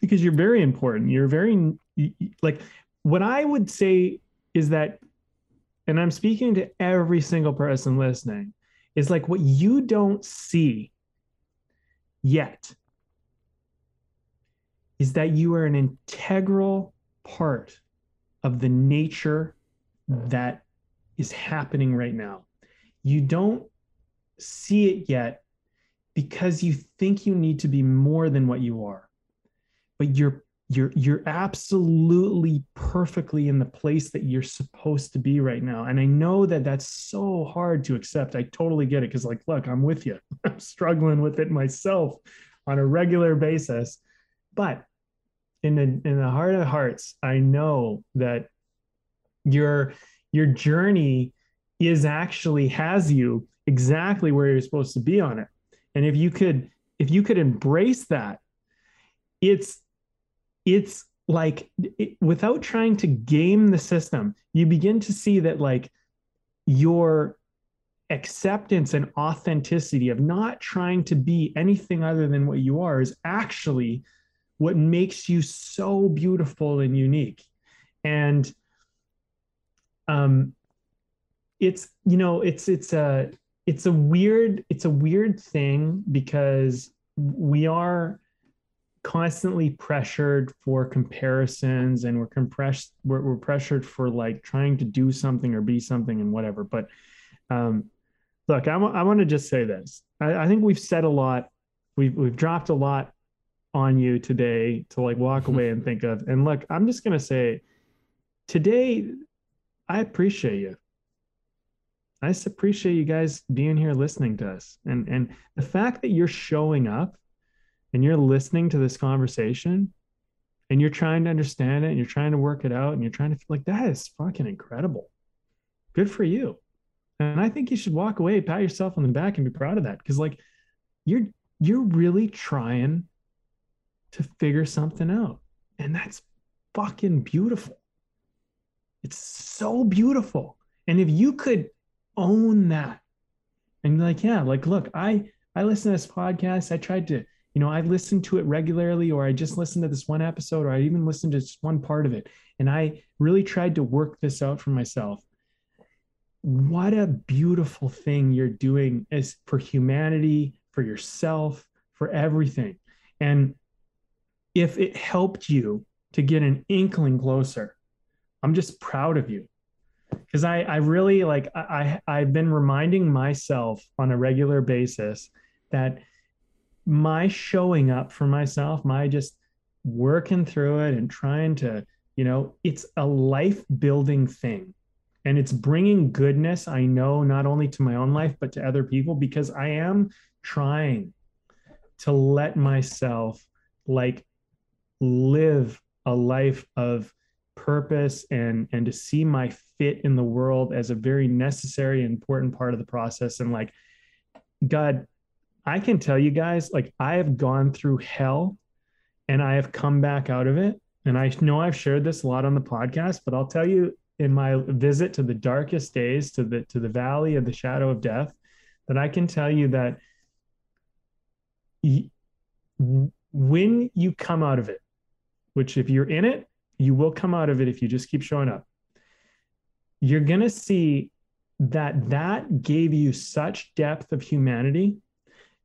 because you're very important you're very like what i would say is that and i'm speaking to every single person listening is like what you don't see yet is that you are an integral part of the nature that is happening right now. You don't see it yet because you think you need to be more than what you are. But you're you're you're absolutely perfectly in the place that you're supposed to be right now. And i know that that's so hard to accept. I totally get it because like look i'm with you. I'm struggling with it myself on a regular basis. But in the in the heart of hearts, I know that your your journey is actually has you exactly where you're supposed to be on it. And if you could if you could embrace that, it's it's like it, without trying to game the system, you begin to see that like your acceptance and authenticity of not trying to be anything other than what you are is actually what makes you so beautiful and unique. And um it's you know it's it's a it's a weird it's a weird thing because we are constantly pressured for comparisons and we're compressed we're, we're pressured for like trying to do something or be something and whatever but um look i, I want to just say this. I, I think we've said a lot. We've we've dropped a lot on you today to like walk away and think of and look i'm just going to say today i appreciate you. I just appreciate you guys being here listening to us and and the fact that you're showing up and you're listening to this conversation and you're trying to understand it and you're trying to work it out and you're trying to feel like that is fucking incredible. Good for you. And I think you should walk away, pat yourself on the back and be proud of that. Cause like you're you're really trying to figure something out. And that's fucking beautiful. It's so beautiful. And if you could own that and like, yeah, like look, I I listen to this podcast. I tried to you know, I listened to it regularly, or I just listened to this one episode, or I even listened to just one part of it. And I really tried to work this out for myself. What a beautiful thing you're doing is for humanity, for yourself, for everything. And if it helped you to get an inkling closer, I'm just proud of you. Because I, I really like I, I I've been reminding myself on a regular basis that my showing up for myself, my just working through it and trying to, you know, it's a life building thing. And it's bringing goodness, I know, not only to my own life, but to other people, because I am trying to let myself like live a life of purpose and and to see my fit in the world as a very necessary important part of the process and like god I can tell you guys, like I have gone through hell and I have come back out of it. And I know I've shared this a lot on the podcast, but I'll tell you in my visit to the darkest days, to the to the valley of the shadow of death, that I can tell you that when you come out of it, which if you're in it, you will come out of it if you just keep showing up. You're going to see that that gave you such depth of humanity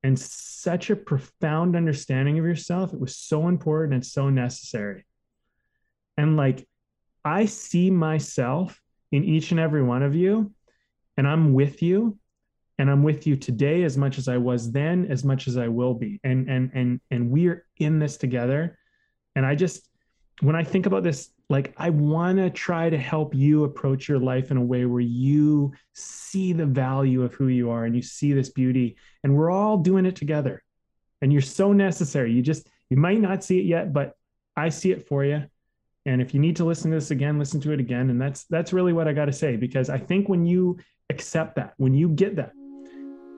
and such a profound understanding of yourself. It was so important and so necessary. And like, I see myself in each and every one of you, and I'm with you. And I'm with you today as much as I was then, as much as I will be. And and and and we're in this together. And I just when I think about this like i want to try to help you approach your life in a way where you see the value of who you are and you see this beauty and we're all doing it together. And you're so necessary. You just you might not see it yet but i see it for you. And if you need to listen to this again listen to it again. And that's that's really what i got to say because i think when you accept that when you get that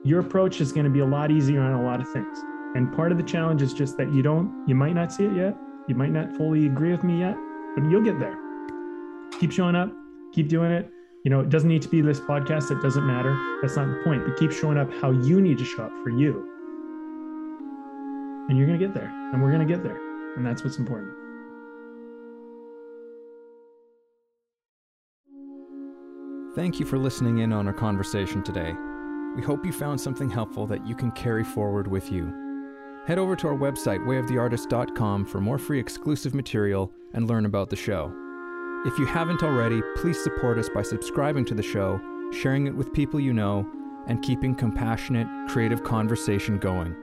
your approach is going to be a lot easier on a lot of things. And part of the challenge is just that you don't you might not see it yet you might not fully agree with me yet but you'll get there. Keep showing up, keep doing it. You know, it doesn't need to be this podcast, it doesn't matter. That's not the point, but keep showing up how you need to show up for you. And you're going to get there, and we're going to get there. And that's what's important. Thank you for listening in on our conversation today. We hope you found something helpful that you can carry forward with you. Head over to our website, wayoftheartist.com, for more free exclusive material and learn about the show. If you haven't already, please support us by subscribing to the show, sharing it with people you know, and keeping compassionate, creative conversation going.